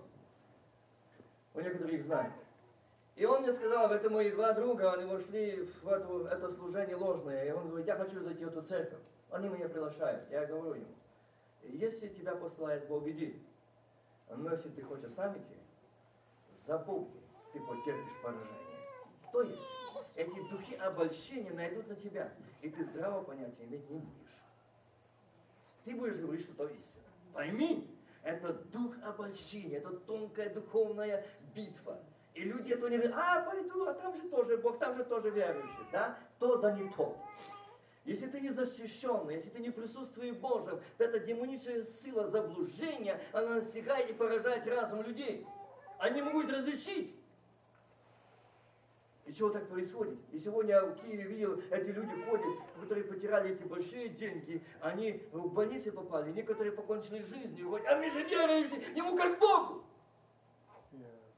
у некоторых их знают. И он мне сказал, это мои два друга, они вошли в эту, это служение ложное. И он говорит, я хочу зайти в эту церковь. Они меня приглашают. Я говорю ему, если тебя посылает Бог, иди. Но если ты хочешь сам идти, запомни, ты потерпишь поражение. То есть, эти духи обольщения найдут на тебя, и ты здраво понятия иметь не будешь. Ты будешь говорить, что то истина. Пойми, это дух обольщения, это тонкая духовная битва. И люди этого не говорят, а, пойду, а там же тоже Бог, там же тоже верующий. Да? То да не то. Если ты не защищен, если ты не присутствуешь Божьем, то эта демоническая сила заблуждения, она настигает и поражает разум людей. Они могут разрешить. И чего так происходит? И сегодня я в Киеве видел, эти люди ходят, которые потеряли эти большие деньги, они в больницы попали, некоторые покончили жизнью, говорят, а мы же верили ему как Богу.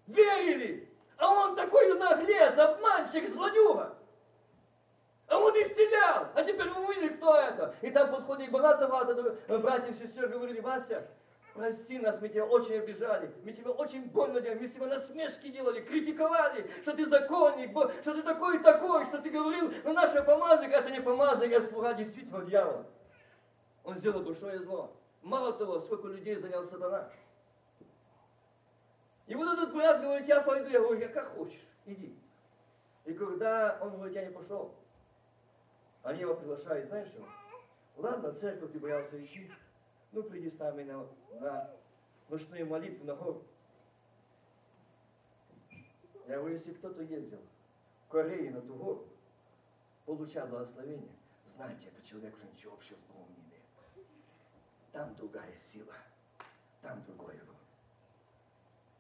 Верили. А он такой наглец, обманщик, злодюга. А он исцелял. А теперь мы увидели, кто это. И там подходит багато-багато братьев и сестер, говорили, Вася, прости нас, мы тебя очень обижали, мы тебя очень больно делали, мы себя насмешки делали, критиковали, что ты законник, что ты такой такой, что ты говорил, но наша помазанник, это не помазанник, это слуга действительно дьявола. Он сделал большое зло. Мало того, сколько людей занял сатана. И вот этот брат говорит, я пойду, я говорю, я как хочешь, иди. И когда он говорит, я не пошел, они его приглашают, знаешь что? Ладно, церковь ты боялся идти, ну приди с нами на, на ночную молитву на гору. Я говорю, если кто-то ездил в Корее на ту гору, получал благословение, знаете, этот человек уже ничего общего с Богом не имеет. Там другая сила, там другое Бог.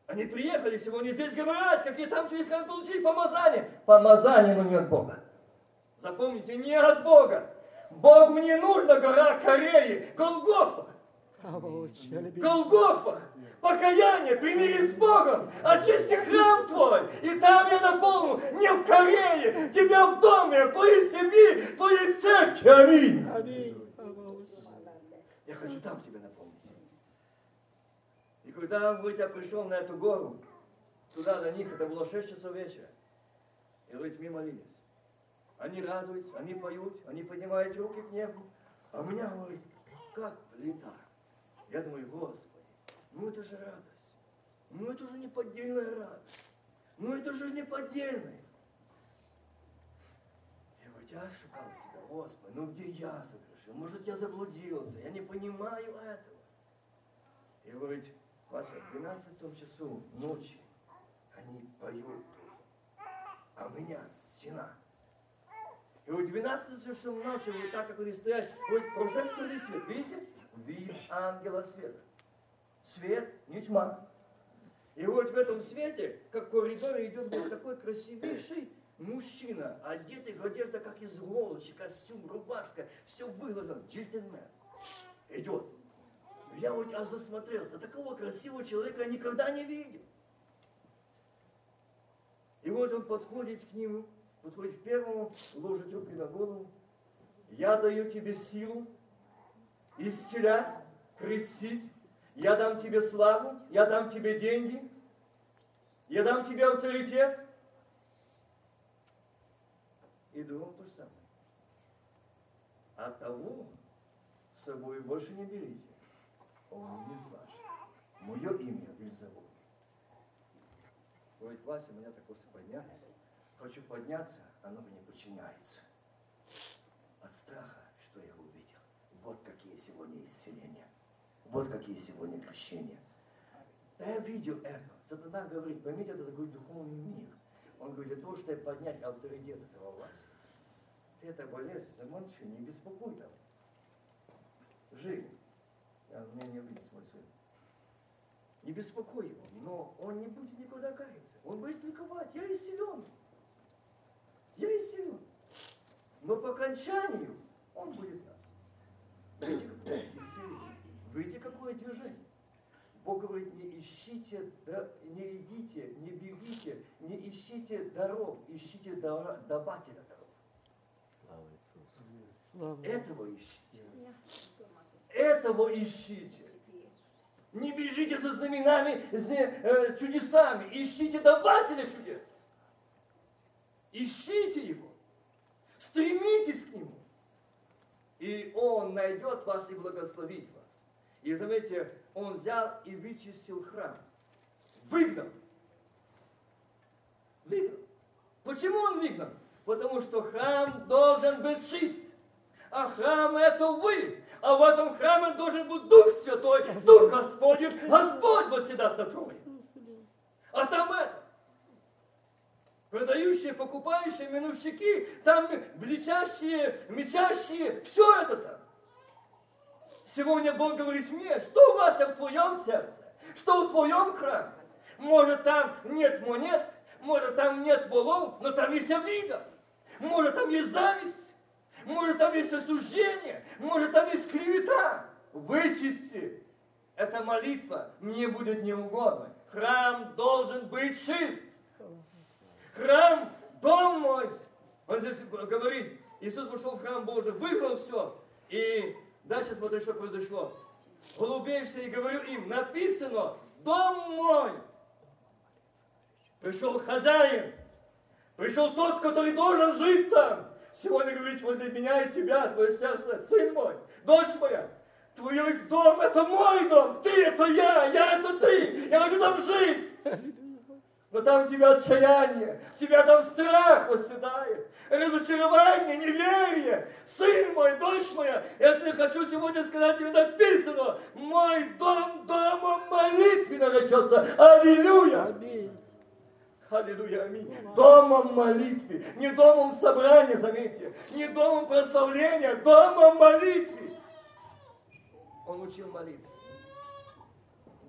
Они приехали сегодня здесь говорят, какие там через получили помазание. Помазание, но не от Бога. Запомните, не от Бога. Богу не нужна гора Кореи, Голгофа. Голгофа, покаяние, примирись с Богом, очисти храм твой, и там я наполню, не в Корее, тебя в доме, в твоей семье, в твоей церкви. Аминь. Аминь. Я хочу там тебя наполнить. И когда говорит, я пришел на эту гору, туда до них, это было 6 часов вечера, и говорит, мы молились. Они радуются, они поют, они поднимают руки к небу. А у меня, говорит, как плита. Я думаю, Господи, ну это же радость. Ну это же неподдельная радость. Ну это же неподдельная. Я говорю, я шукал себя, Господи, ну где я согрешил? Может я заблудился? Я не понимаю этого. И говорит, Вася, в 12 часу ночи они поют. А у меня стена. И вот 12 часов ночи, вот так, как они стоят, вот прожекторный свет, видите? Вид ангела света. Свет, не тьма. И вот в этом свете, как в коридоре, идет вот такой красивейший мужчина, одетый в одежда, как из голочи, костюм, рубашка, все выглажено, джентльмен. Идет. Я вот аж засмотрелся, такого красивого человека я никогда не видел. И вот он подходит к нему, подходит к первому, ложит руки на голову. Я даю тебе силу исцелять, крестить Я дам тебе славу, я дам тебе деньги, я дам тебе авторитет. И другом то же самое. А того с собой больше не берите. Он не из ваш. Мое имя Вильзавод. Говорит, Вася, меня так просто поднялись. Хочу подняться, оно мне подчиняется. От страха, что я увидел. Вот какие сегодня исцеления. Вот какие сегодня крещения. Да я видел это. Сатана говорит, поймите, это такой духовный мир. Он говорит, для того, чтобы поднять авторитет этого власти, ты это болезнь, замолчи, не беспокой там. Жив. Я, меня не увидит мой сын. Не беспокой его, но он не будет никуда каяться. Он будет ликовать. Я исцелен. Я исцелен. Но по окончанию он будет нас. Видите, какое исцеление? Видите, какое движение? Бог говорит, не ищите, не идите, не бегите, не ищите дорог, ищите давателя дорог. Слава Иисусу. Этого ищите. Этого ищите. Не бежите за знаменами, за э, чудесами. Ищите давателя чудес. Ищите его. Стремитесь к нему. И он найдет вас и благословит вас. И заметьте, он взял и вычистил храм. Выгнал. Выгнал. Почему он выгнал? Потому что храм должен быть чист. А храм это вы. А в этом храме должен быть Дух Святой, Дух Господень, Господь восседат на троне. А там это. Продающие, покупающие, минувщики, там бличащие, мечащие, все это там. Сегодня Бог говорит мне, что у вас в твоем сердце, что в твоем храме. Может там нет монет, может там нет волов, но там есть обида. Может там есть зависть, может там есть осуждение, может там есть клевета. Вычисти. Это молитва мне будет неугодна. Храм должен быть чист. Храм, дом мой. Он здесь говорит, Иисус вошел в храм Божий, выиграл все. И дальше смотри, что произошло. Голубей все и говорил им, написано, дом мой. Пришел хозяин, пришел тот, который должен жить там. Сегодня говорит возле меня и тебя, твое сердце, сын мой, дочь моя. Твой дом это мой дом, ты это я, я это ты. Я хочу там жить. Но там у тебя отчаяние, у тебя там страх восседает, разочарование, неверие. Сын мой, дочь моя, я хочу сегодня сказать, тебе написано, мой дом домом молитвы наречется. Аллилуйя! Аминь. Аллилуйя, аминь. Домом молитвы, не домом собрания, заметьте, не домом прославления, домом молитвы. Он учил молиться.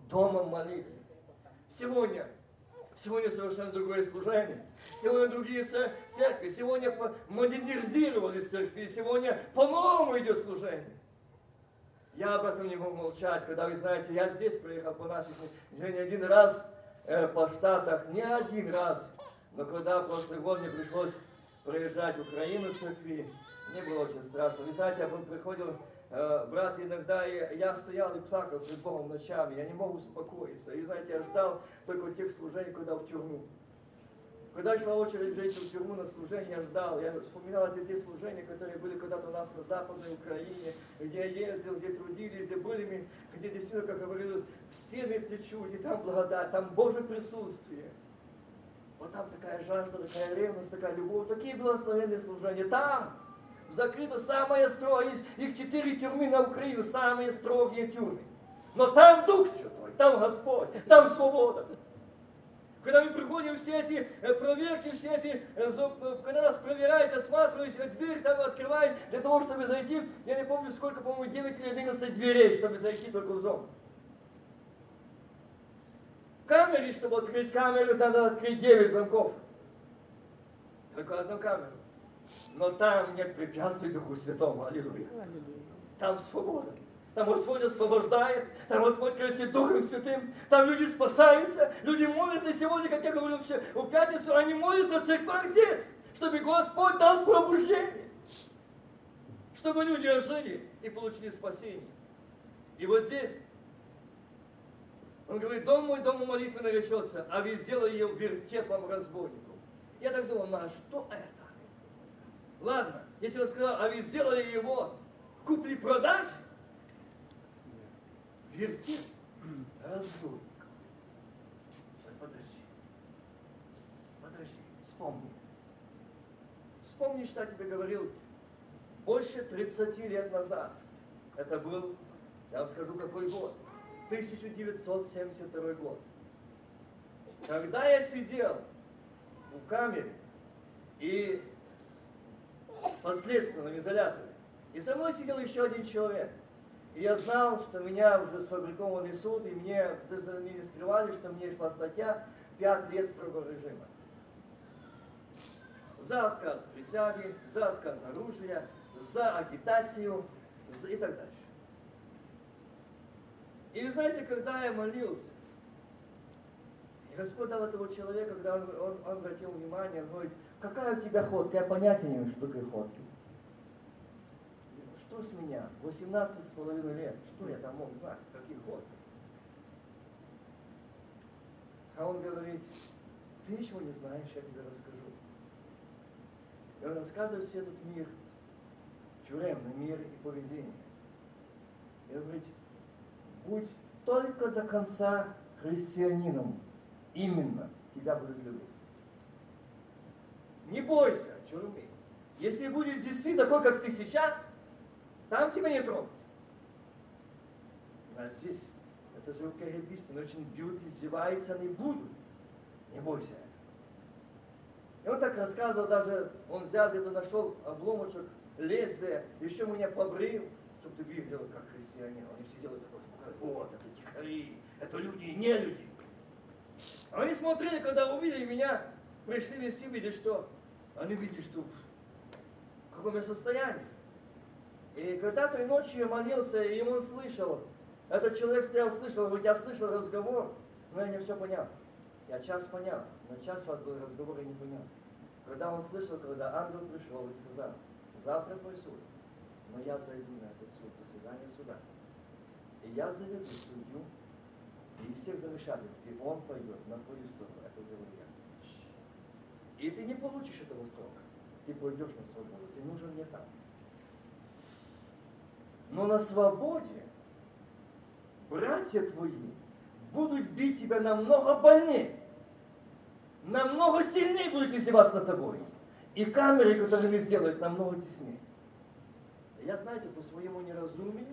Домом молитвы. Сегодня, сегодня совершенно другое служение. Сегодня другие церкви. Сегодня модернизировались церкви. Сегодня по-новому идет служение. Я об этом не могу молчать, когда вы знаете, я здесь приехал по нашей не один раз Э, по Штатах не один раз, но когда прошлый год мне пришлось проезжать в Украину в церкви, мне было очень страшно. Вы знаете, я приходил, брат, иногда я, я стоял и плакал перед Богом ночами, я не мог успокоиться. И знаете, я ждал только тех служений, когда в тюрьму. Когда шла очередь женщин в тюрьму на служение, я ждал. Я вспоминал эти те служения, которые были когда-то у нас на Западной Украине, где я ездил, где трудились, где были мы, где действительно, как говорилось, стены течут, и там благодать, там Божье присутствие. Вот там такая жажда, такая ревность, такая любовь, такие благословенные служения. Там закрыто самое строгое, их четыре тюрьмы на Украине, самые строгие тюрьмы. Но там Дух Святой, там Господь, там свобода. Когда мы приходим все эти э, проверки, все эти, э, э, когда нас проверяют, осматривают, дверь там открывают, для того, чтобы зайти, я не помню сколько, по-моему, 9 или 11 дверей, чтобы зайти только в зону. В камере, чтобы открыть камеру, надо открыть 9 замков. Только одну камеру. Но там нет препятствий Духу Святому. Аллилуйя. Там свобода. Там Господь освобождает, там Господь крестит Духом Святым, там люди спасаются, люди молятся сегодня, как я говорил в пятницу, они молятся в церквах здесь, чтобы Господь дал пробуждение, чтобы люди ожили и получили спасение. И вот здесь Он говорит, дом мой, дому молитвы наречется, а сделали ее вертепом разбойнику. Я так думал, ну а что это? Ладно, если он сказал, а вы сделали его купли-продаж, вертеп разбойник. Подожди, подожди, вспомни. Вспомни, что я тебе говорил больше 30 лет назад. Это был, я вам скажу, какой год. 1972 год. Когда я сидел в камере и под следственном изоляторе, и со мной сидел еще один человек. И я знал, что меня уже сфабрикованный суд, и мне, не скрывали, что мне шла статья 5 лет строгого режима. За отказ присяги, за отказ оружия, за агитацию и так дальше. И вы знаете, когда я молился, Господь дал этого человека, когда он, он, обратил внимание, он говорит, какая у тебя ходка? Я понятия не имею, что такое ходки. Что с меня? 18 с половиной лет. Что я там мог знать? Какие ходки? А он говорит, ты ничего не знаешь, я тебе расскажу. И он рассказывает все этот мир, тюремный мир и поведение. И он говорит, будь только до конца христианином. Именно тебя будут любить. Не бойся тюрьмы. Если будешь действительно такой, как ты сейчас, там тебя не тронут. А здесь, это же но очень бьют, издеваются, они будут. Не бойся. И он так рассказывал, даже он взял где-то, нашел обломочек лезвия, еще меня побрил, чтобы ты видел, как христиане. Они все делают такое, чтобы показать, вот, это тихари, это люди, не люди. Они смотрели, когда увидели меня, пришли вести, видели, что они видели, что в каком я состоянии. И когда той ночью я молился, и он слышал, этот человек стоял, слышал, говорит, я слышал разговор, но я не все понял. Я час понял, но час вас был разговор, я не понял. Когда он слышал, когда ангел пришел и сказал, завтра твой суд, но я зайду на этот суд, заседание суда. И я заведу судью и всех замешательств, и он пойдет на твою сторону, это сделаю я. И ты не получишь этого срока, ты пойдешь на свободу, ты нужен мне там. Но на свободе братья твои будут бить тебя намного больнее, намного сильнее будут издеваться над тобой. И камеры, которые они сделают, намного теснее. Я, знаете, по своему неразумию,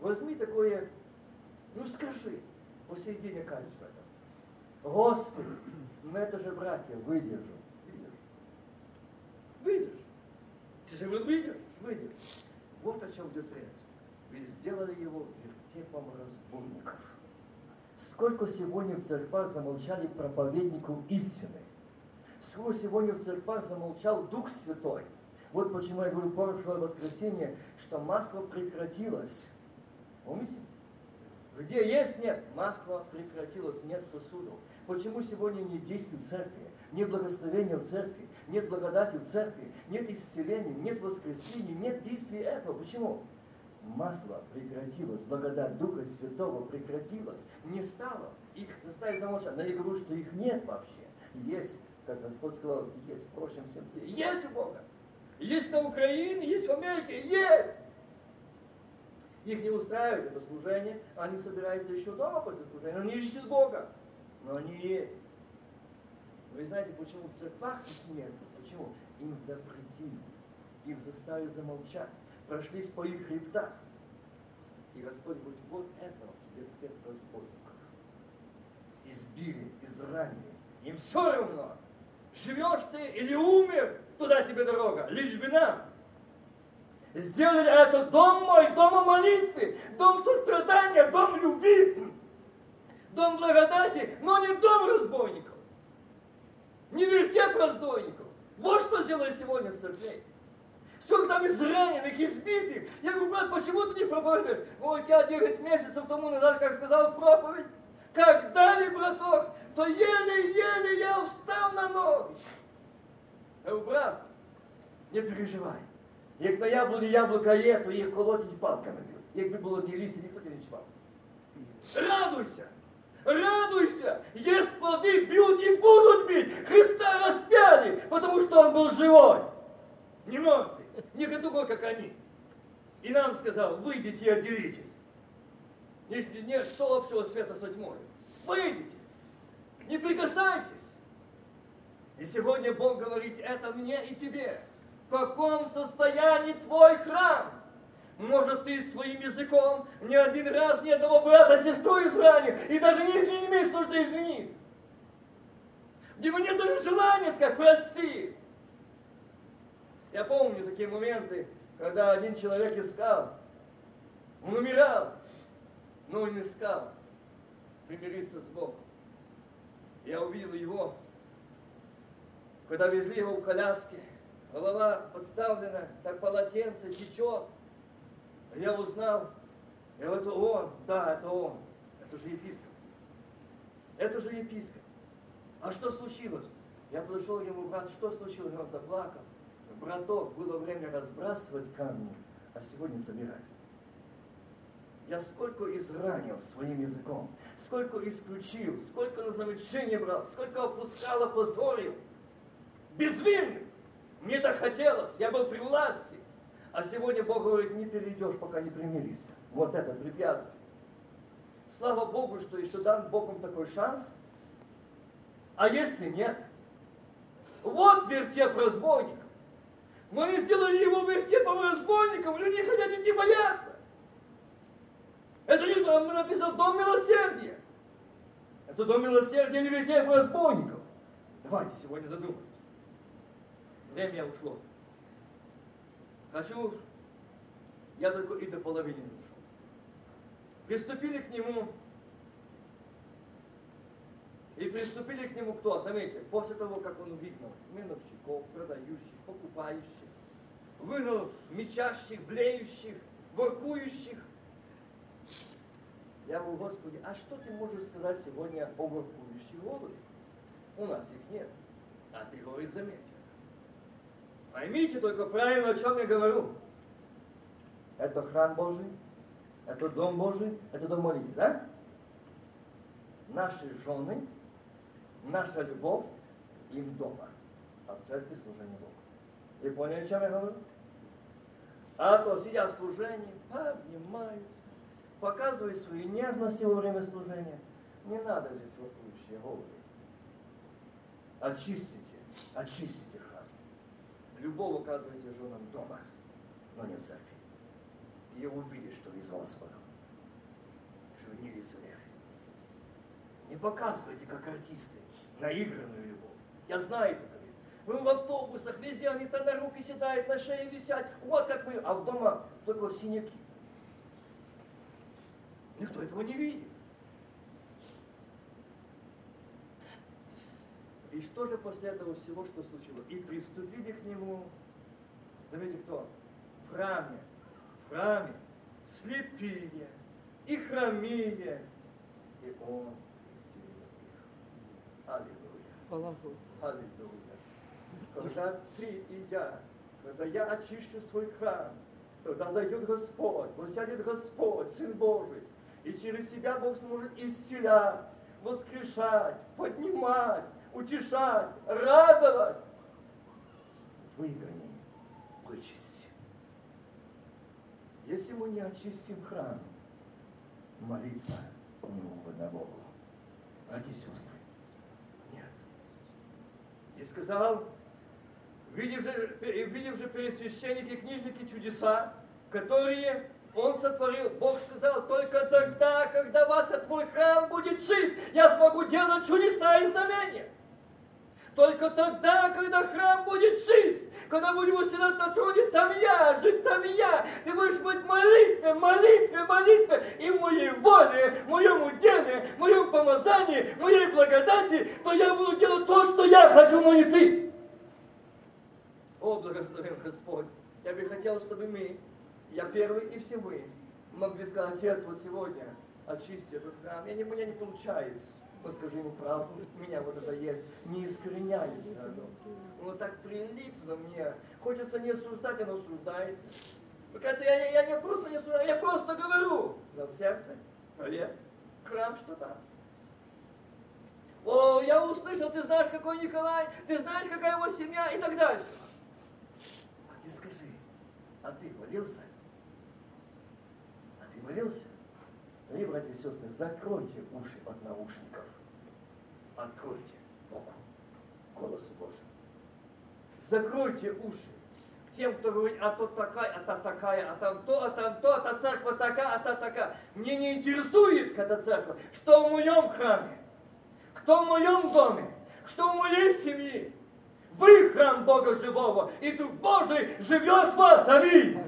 возьми такое, ну скажи, по сей день окажешь в этом. Господи, ну это же, братья, выдержу. Выдержу. Выдержу. Ты же выдержишь, выдержишь. Вот о чем идет речь. Вы сделали его вертепом разбойников. Сколько сегодня в церквах замолчали проповедников истины. Сколько сегодня в церквах замолчал Дух Святой. Вот почему я говорю прошлое воскресенье, что масло прекратилось. Помните? Где есть, нет, масло прекратилось, нет сосудов. Почему сегодня нет действий в церкви, нет благословения в церкви, нет благодати в церкви, нет исцеления, нет воскресения, нет действий этого? Почему? Масло прекратилось, благодать Духа Святого прекратилась, не стало. Их заставить замолчать. Но я говорю, что их нет вообще. Есть, как Господь сказал, есть в прошлом всем Есть у Бога. Есть на Украине, есть в Америке, есть! Их не устраивает это служение, они собираются еще дома после служения, они ищут Бога, но они есть. Вы знаете, почему в церквах их нет? Почему? Им запретили, им заставили замолчать, прошлись по их хребтах. И Господь говорит, вот это тех разбойников. Избили, изранили. Им все равно, живешь ты или умер, туда тебе дорога, лишь бы нам. Сделали это дом мой, дом молитвы, дом сострадания, дом любви, дом благодати, но не дом разбойников. Не вертеп разбойников. Вот что сделали сегодня с церквей. Сколько там израненных, избитых. Я говорю, брат, почему ты не проповедуешь? Вот я 9 месяцев тому назад, как сказал проповедь, как дали, браток, то еле-еле я встал на ноги. Я говорю, брат, не переживай. Як на яблуні яблука є, то їх колотять палками б'ють. Якби було не лісі, ніхто не чіпав. Радуйся! Радуйся! Есть плоды, бьют и будут бить! Христа распяли, потому что Он был живой! Не мертвый, не такой, как они. И нам сказал, выйдите и отделитесь. Нет, нет что общего света с тьмой. Выйдите, не прикасайтесь. И сегодня Бог говорит, это мне и тебе. Каком состоянии твой храм? Может, ты своим языком ни один раз ни одного брата, сестру изранил, и даже не имеешь нужды извиниться. Где нет даже желания сказать «прости». Я помню такие моменты, когда один человек искал, он умирал, но он искал примириться с Богом. Я увидел его, когда везли его в коляске, голова подставлена, так полотенце течет. Я узнал, и это он, да, это он, это же епископ. Это же епископ. А что случилось? Я подошел к нему, брат, что случилось? Он заплакал. Браток, было время разбрасывать камни, а сегодня собирать. Я сколько изранил своим языком, сколько исключил, сколько на замечание брал, сколько опускал, опозорил. Безвинный. Мне так хотелось, я был при власти. А сегодня Бог говорит, не перейдешь, пока не примиришься. Вот это препятствие. Слава Богу, что еще дан Богом такой шанс. А если нет? Вот вертеп разбойников. Мы сделали его вертепом разбойником, люди хотят идти бояться. Это не там написано дом милосердия. Это дом милосердия или вертеп разбойников. Давайте сегодня задумаемся. Время ушло. Хочу, я только и до половины ушел. Приступили к нему, и приступили к нему кто? Заметьте, после того, как он выгнал миновщиков, продающих, покупающих, выгнал мечащих, блеющих, воркующих. Я говорю, Господи, а что ты можешь сказать сегодня о воркующей голуби? У нас их нет. А ты, говоришь, заметь. Поймите только правильно, о чем я говорю. Это храм Божий, это дом Божий, это дом молитвы, да? Наши жены, наша любовь им дома, а в церкви служение Богу. Вы поняли, о чем я говорю? А то, сидя в служении, поднимаются, показывают свою нежность во время служения. Не надо здесь вопиющие головы. Очистите, очистите Любовь оказываете женам дома, но не в церкви. И увидит, что из вас потом. Что вы не лицемеры. Не показывайте, как артисты, наигранную любовь. Я знаю это, говорит. Мы в автобусах, везде они то на руки седают, на шее висят. Вот как мы, а в дома только синяки. Никто этого не видит. И что же после этого всего, что случилось? И приступили к нему, заметьте кто? В храме, в храме, слепие и хромие, и он исцелил их. Аллилуйя. Аллилуйя. Когда ты и я, когда я очищу свой храм, тогда зайдет Господь, восядет Господь, Сын Божий, и через себя Бог сможет исцелять, воскрешать, поднимать, утешать, радовать. Выгони, вычисти. Если мы не очистим храм, молитва не угодна Богу. Братья и сестры, нет. И сказал, видев же, видев же пересвященники, книжники чудеса, которые он сотворил, Бог сказал, только тогда, когда вас твой храм будет чист, я смогу делать чудеса и знамения. Только тогда, когда храм будет чист, когда будем усилять на троне, там я, жить там я. Ты будешь быть молитве, молитве, молитве. И в моей воле, в моем уделе, в моем помазании, в моей благодати, то я буду делать то, что я хочу, но не ты. О, благословен Господь. Я бы хотел, чтобы мы, я первый и все мы, могли сказать, Отец, вот сегодня очисти этот храм. Я не, у меня не получается вот скажи ему правду, у меня вот это есть, не искореняется оно. Оно так прилипло мне. Хочется не осуждать, оно осуждается. Мне кажется, я, я, я не просто не осуждаю, я просто говорю. Но в сердце, поверь, храм что там. О, я услышал, ты знаешь, какой Николай, ты знаешь, какая его семья и так дальше. А ты скажи, а ты молился? А ты молился? Дорогие братья и сестры, закройте уши от наушников. Откройте Богу, голосу Божьему. Закройте уши тем, кто говорит, а то такая, а та такая, а там то, а там то, а та церковь такая, а та такая. Мне не интересует, когда церковь, что в моем храме, кто в моем доме, что в моей семье. Вы храм Бога живого, и Дух Божий живет в вас. Аминь.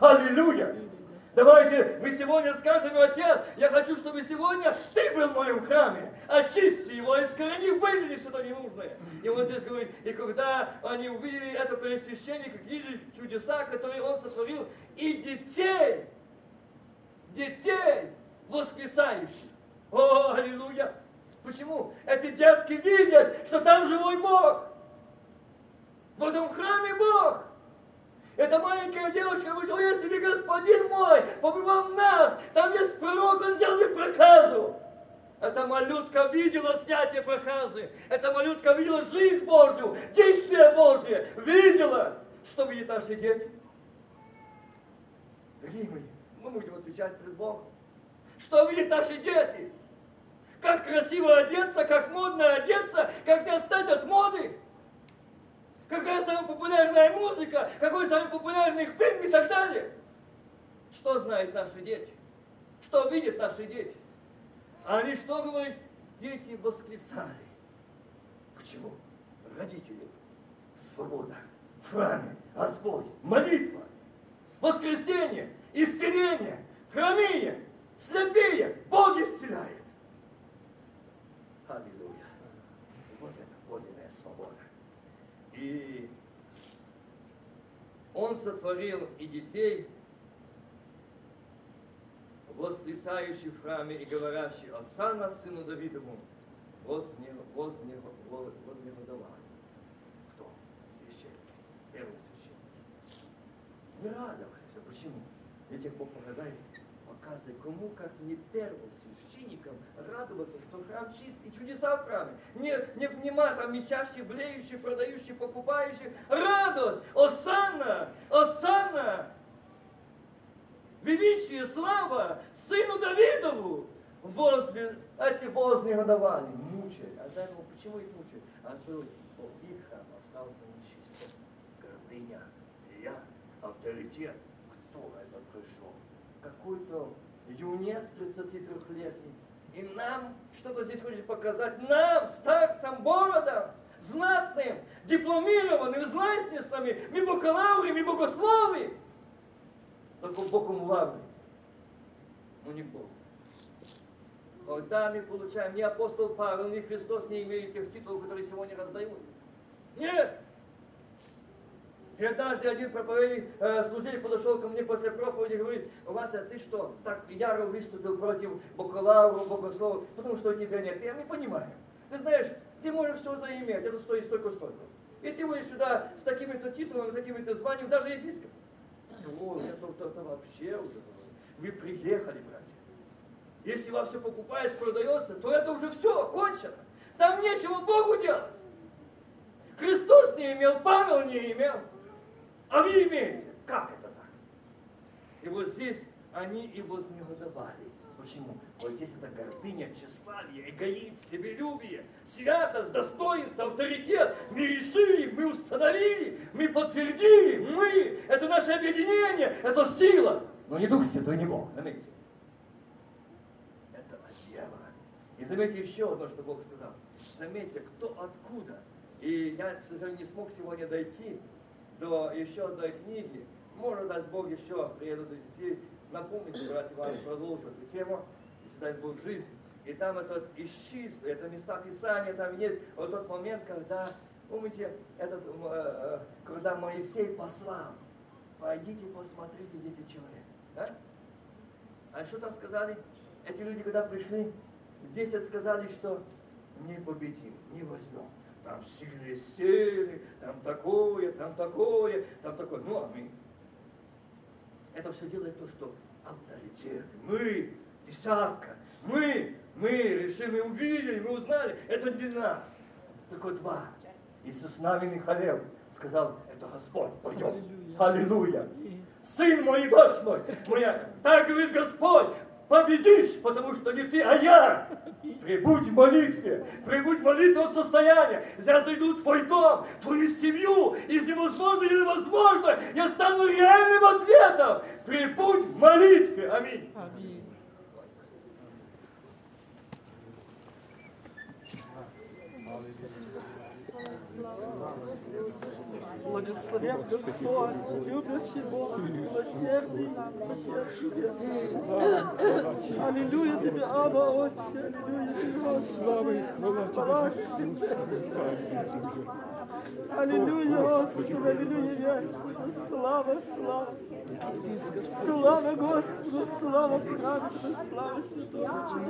Аллилуйя. Давайте мы сегодня скажем, Отец, я хочу, чтобы сегодня Ты был в моем храме. Очисти его, искорени, выжени что-то ненужное. И вот здесь говорит, и когда они увидели это пересвящение, как видели чудеса, которые Он сотворил, и детей, детей восклицающих. О, аллилуйя! Почему? Эти детки видят, что там живой Бог. В этом храме Бог. Эта маленькая девочка говорит, если бы Господин мой побывал нас, там есть пророк, он сделал мне проказу. Эта малютка видела снятие проказы. Эта малютка видела жизнь Божью, действие Божье. Видела, что видят наши дети. Дорогие мои, мы будем отвечать перед Богом. Что видят наши дети? Как красиво одеться, как модно одеться, как не отстать от моды. Какая самая популярная музыка, какой самый популярный фильм и так далее. Что знают наши дети? Что видят наши дети? Они что говорят? Дети восклицали. Почему? Родители. Свобода. В храме. Господь. Молитва. Воскресенье. Исцеление. Хромие. Слепее. Бог исцеляет. Аллилуйя. Вот это подлинная свобода. И он сотворил и детей, восклицающий в храме и говорящий, Осана сыну Давидову, вознегодовали. Кто? Священники, первый священник. Не радовались. А почему? Ведь их Бог показали, показывает, кому, как не первым священникам, радоваться, что храм чист и чудеса в храме. Не, не, нема там мечащих, блеющих, продающих, покупающих. Радость! Осанна! Осанна! величие, слава сыну Давидову. Возле, эти вознегодовали, мучили. А дай ему, почему их мучили? А говорит, их храм остался нечистым. Гордыня, я, авторитет. Кто это пришел? Какой-то юнец 33-летний. И нам что-то здесь хочет показать. Нам, старцам, бородам, знатным, дипломированным, знайстницами, мы бакалавры, мы богословы только Богом лавры, но не Бог. Когда мы получаем, ни апостол Павел, ни Христос не имели тех титулов, которые сегодня раздают. Нет! И однажды один проповедник, э, служитель подошел ко мне после проповеди и говорит, Вася, ты что, так яро выступил против бакалавра, богослова, потому что у тебя нет. Я не понимаю. Ты знаешь, ты можешь все заиметь, это стоит столько-столько. И ты будешь сюда с такими-то титулами, такими-то званиями, даже епископ. О, это, это, это вообще уже. Вы приехали, братья. Если вас все покупается, продается, то это уже все, кончено. Там нечего Богу делать. Христос не имел, Павел не имел. А вы имеете. Как это так? И вот здесь они и вознегодовали. Почему? Вот здесь это гордыня, тщеславие, эгоизм, себелюбие, святость, достоинство, авторитет. Мы решили, мы установили, мы подтвердили, мы, это наше объединение, это сила. Но не Дух Святой, не Бог, заметьте. Это дьявола. И заметьте еще одно, что Бог сказал. Заметьте, кто откуда. И я, к сожалению, не смог сегодня дойти до еще одной книги. Может, даст Бог еще приеду до детей Напомните, братья, вам продолжу эту тему, если дай Бог жизнь. И там это исчислено, это места Писания, там есть вот тот момент, когда, помните, этот, э, э, когда Моисей послал, пойдите посмотрите 10 человек. Да? А что там сказали? Эти люди, когда пришли, 10 сказали, что не победим, не возьмем. Там сильные силы, там такое, там такое, там такое. Ну, а мы это все делает то, что авторитеты. Мы, десятка, мы Мы решим, мы увидели, мы узнали, это не нас. Только два. Иисус нами халел. Сказал, это Господь, пойдем. Аллилуйя. Сын мой и дочь мой, моя, так говорит Господь, победишь, потому что не ты, а я. Прибудь в молитве, прибудь в молитвенном состоянии. Я зайду в твой дом, в твою семью, из невозможного или возможно, я стану реальным ответом. Прибудь в молитве. Аминь. Аминь. Благословен Господь, любящий Бог, милосердный, Отец Аллилуйя Тебе, Аба, Отче, Аллилуйя Тебе, Господи, хвала Аллилуйя, Господи, Аллилуйя, вечный, слава, слава. Слава Господу, слава праведному, слава святому.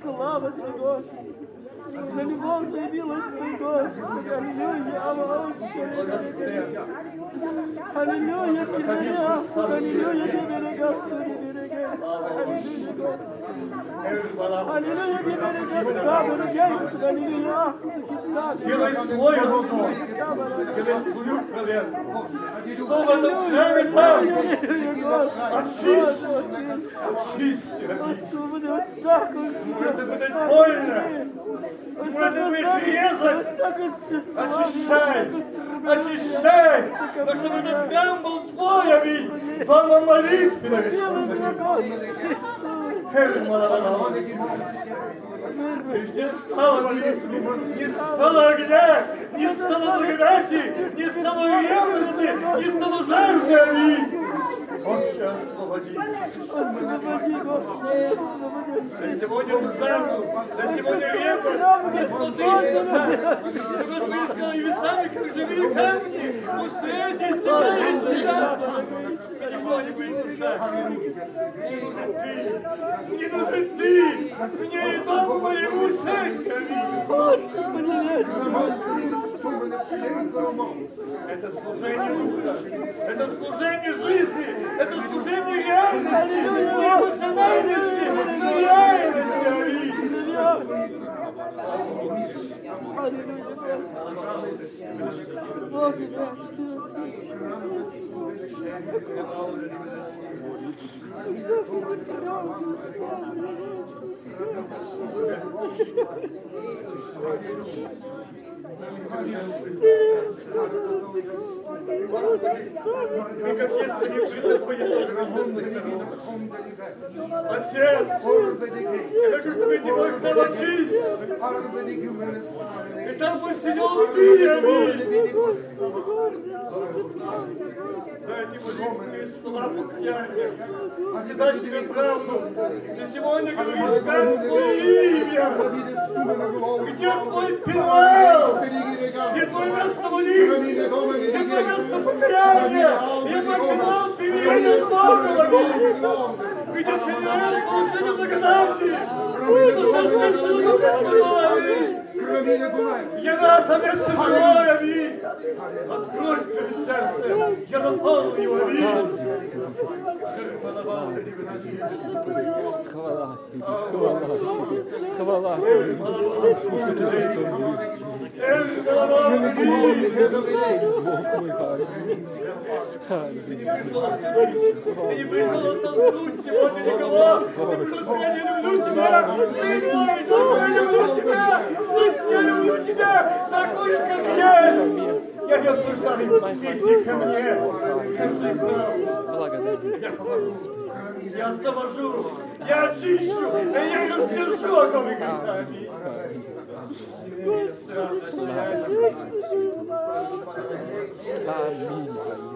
Слава Тебе, Господи. За любовь Твою, милость Господи. Аллилуйя, Ава, Отче. Аллилуйя, меня, Аллилуйя, меня, Господи. Аллилуйя, Господи. Аллилуйя, береги, Сабр, Гейс, Аллилуйя, Делай свой основ, делай свою проверку. Что в этом храме там? Очисть, очисть. Господи, от всякого. Может быть больно, может быть резать. Очищай, очищай, но чтобы этот храм был твой, аминь. Дома молитвы не стало молитвы, не стало огня, не стало благодати, не стало ревности, не стало жажды, аминь. Отче, освободи. Освободи, не будет мешать. Не нужен ты, не нужен ты, мне и дому моему церковь. Господи. Это служение духа, это служение жизни, это служение реальности, не Господи, мы как если не при тобой, я тоже возможно Отец, я хочу, чтобы ты мой храм очисть. И там посидел ты, аминь. Дайте молитвенные слова покаяния, сказать тебе правду. Ты сегодня говоришь, как твое имя, где твой Пенуэл, где твое место молитвы, где твое место покаяния, где твой Пенуэл примирения с Богом, где Пенуэл получения благодати, сошествие силы Духа Святого, аминь. Я на это место живое, аминь. Открой свое сердце, я наполню его, аминь. Хвала, хвала, хвала. Бог мой, Ты не пришел осудить, ты не пришел оттолкнуть сегодня никого. Ты пришел сказать, я люблю тебя, сын мой, моя, люблю тебя, я люблю тебя, такой, как есть. Я не осуждаю, иди ко мне, скажи правду. Я помогу, я освобожу, я очищу, я раздержу от новых грехами. Аминь.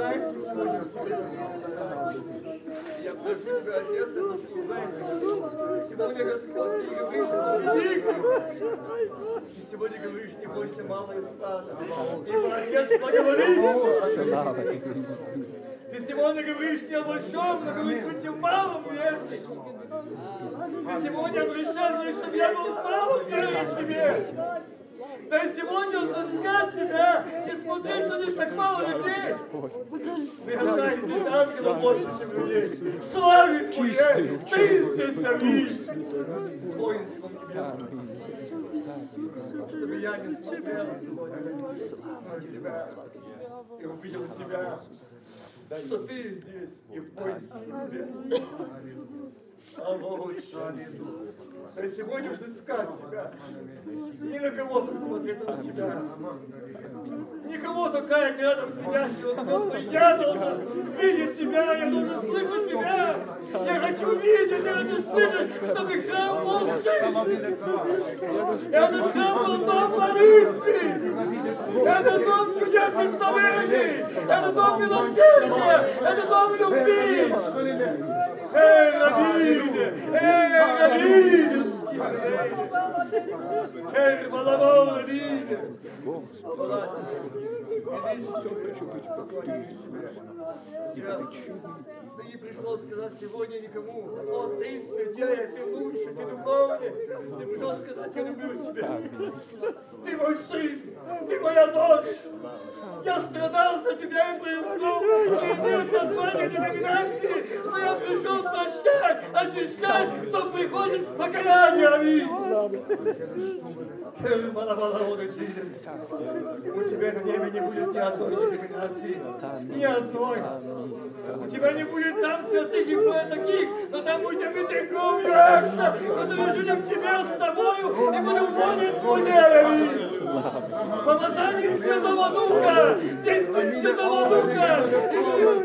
сегодня. Я прошу тебя, Отец. Сегодня, Господь, ты говоришь, что велик. И сегодня говоришь, не бойся, малое стадо. Ибо Отец благоволит. Ты сегодня говоришь не о большом, но говоришь хоть и в малом верить. Ты сегодня обращал мне, чтобы я был в малом верить тебе. Да и сегодня взыскать тебя, несмотря, что здесь так мало людей. Я знаю, здесь ангелов больше, чем людей. Славе Твоей, Ты здесь обидь. С воинством небесным. Чтобы я не смотрел сегодня на тебя и увидел тебя, что ты здесь и в воинстве небесном. А лучше. А сегодня взыскать тебя. Ни на кого посмотреть на тебя. Никого только рядом сидящего, просто я должен видеть тебя, я должен слышать тебя. Я хочу видеть, я хочу слышать, чтобы храм был жизнь. Этот храм был дом молитвы. Это дом чудес и знамений. Это дом милосердия. Это дом любви. Эй, Равине! Эй, Hey balama oğlu değil. Bana çok çok çok çok. Да не пришло сказать сегодня никому, о, ты святая, ты лучше, ты духовнее. Ты пришел сказать, я люблю тебя. Ты мой сын, ты моя дочь. Я страдал за тебя и признал, не имеет названия деноминации, но я пришел прощать, очищать, кто приходит с покаянием. У тебя на небе не будет ни одной деноминации, ни одной. У тебя не будет там святых и таких, но там будет обитый кровью акта, который живет в тебе с тобою и будет воле твоей. Помазание Святого Духа, действие Святого Духа,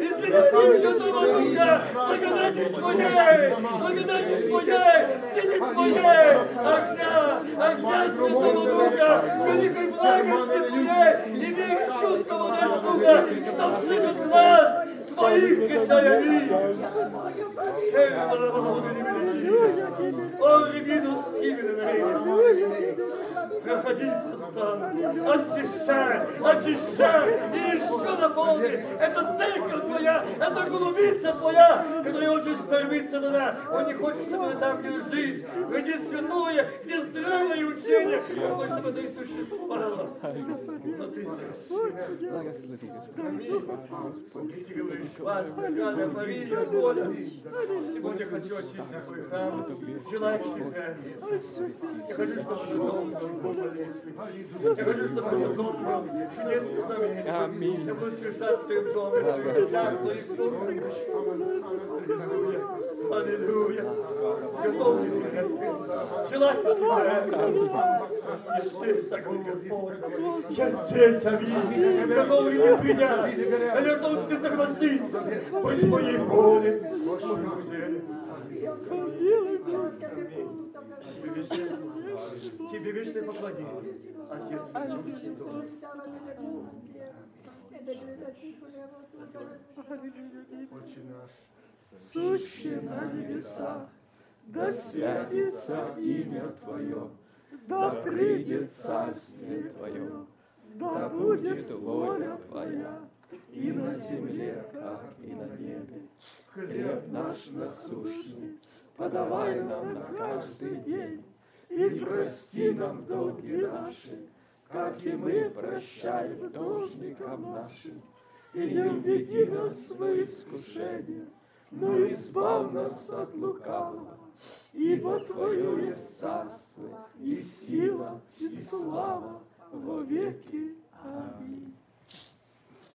излияние Святого Духа, благодати Твоей, благодати Твоей, силе Твоей, огня, огня Святого Духа, великой благости Твоей и веры чуткого досуга, чтоб слышать глаз Твоих кричая О, Регинус Кивина Проходи просто, освещай, очищай и еще наполни. Это церковь твоя, это голубица твоя, которая очень стремится туда. Он не хочет, чтобы там, где жизнь, где святое, где здравое учение. Он хочет, чтобы это существовало. Но ты здесь. Аминь. Ты говоришь, вас, Галя, Мария, Коля. Сегодня хочу очистить твой храм. Желаешь ли ты Я хочу, чтобы был молитвы. Я хочу, чтобы этот дом был чудесный знамений. Аминь. Я буду совершать в твоем доме, Аллилуйя. Готов ли ты? Желаешь ли ты? Я здесь, такой Господь. Я здесь, аминь. Готов ли ты принять? Или готов ли ты согласиться? Быть моей воле, моему деле. Тебе вечная слава, тебе вечное поклонение, Отец и Дух Святой. Отче наш, сущий на небесах, да святится имя Твое, да придет царствие Твое, да будет воля Твоя, и на земле, как и на небе. Хлеб наш насущный, подавай нам на каждый день, и прости нам долги наши, как и мы прощаем должникам нашим. И не введи нас в искушение, но избавь нас от лукавого. Ибо Твое есть царство, и сила, и слава во веки. Аминь.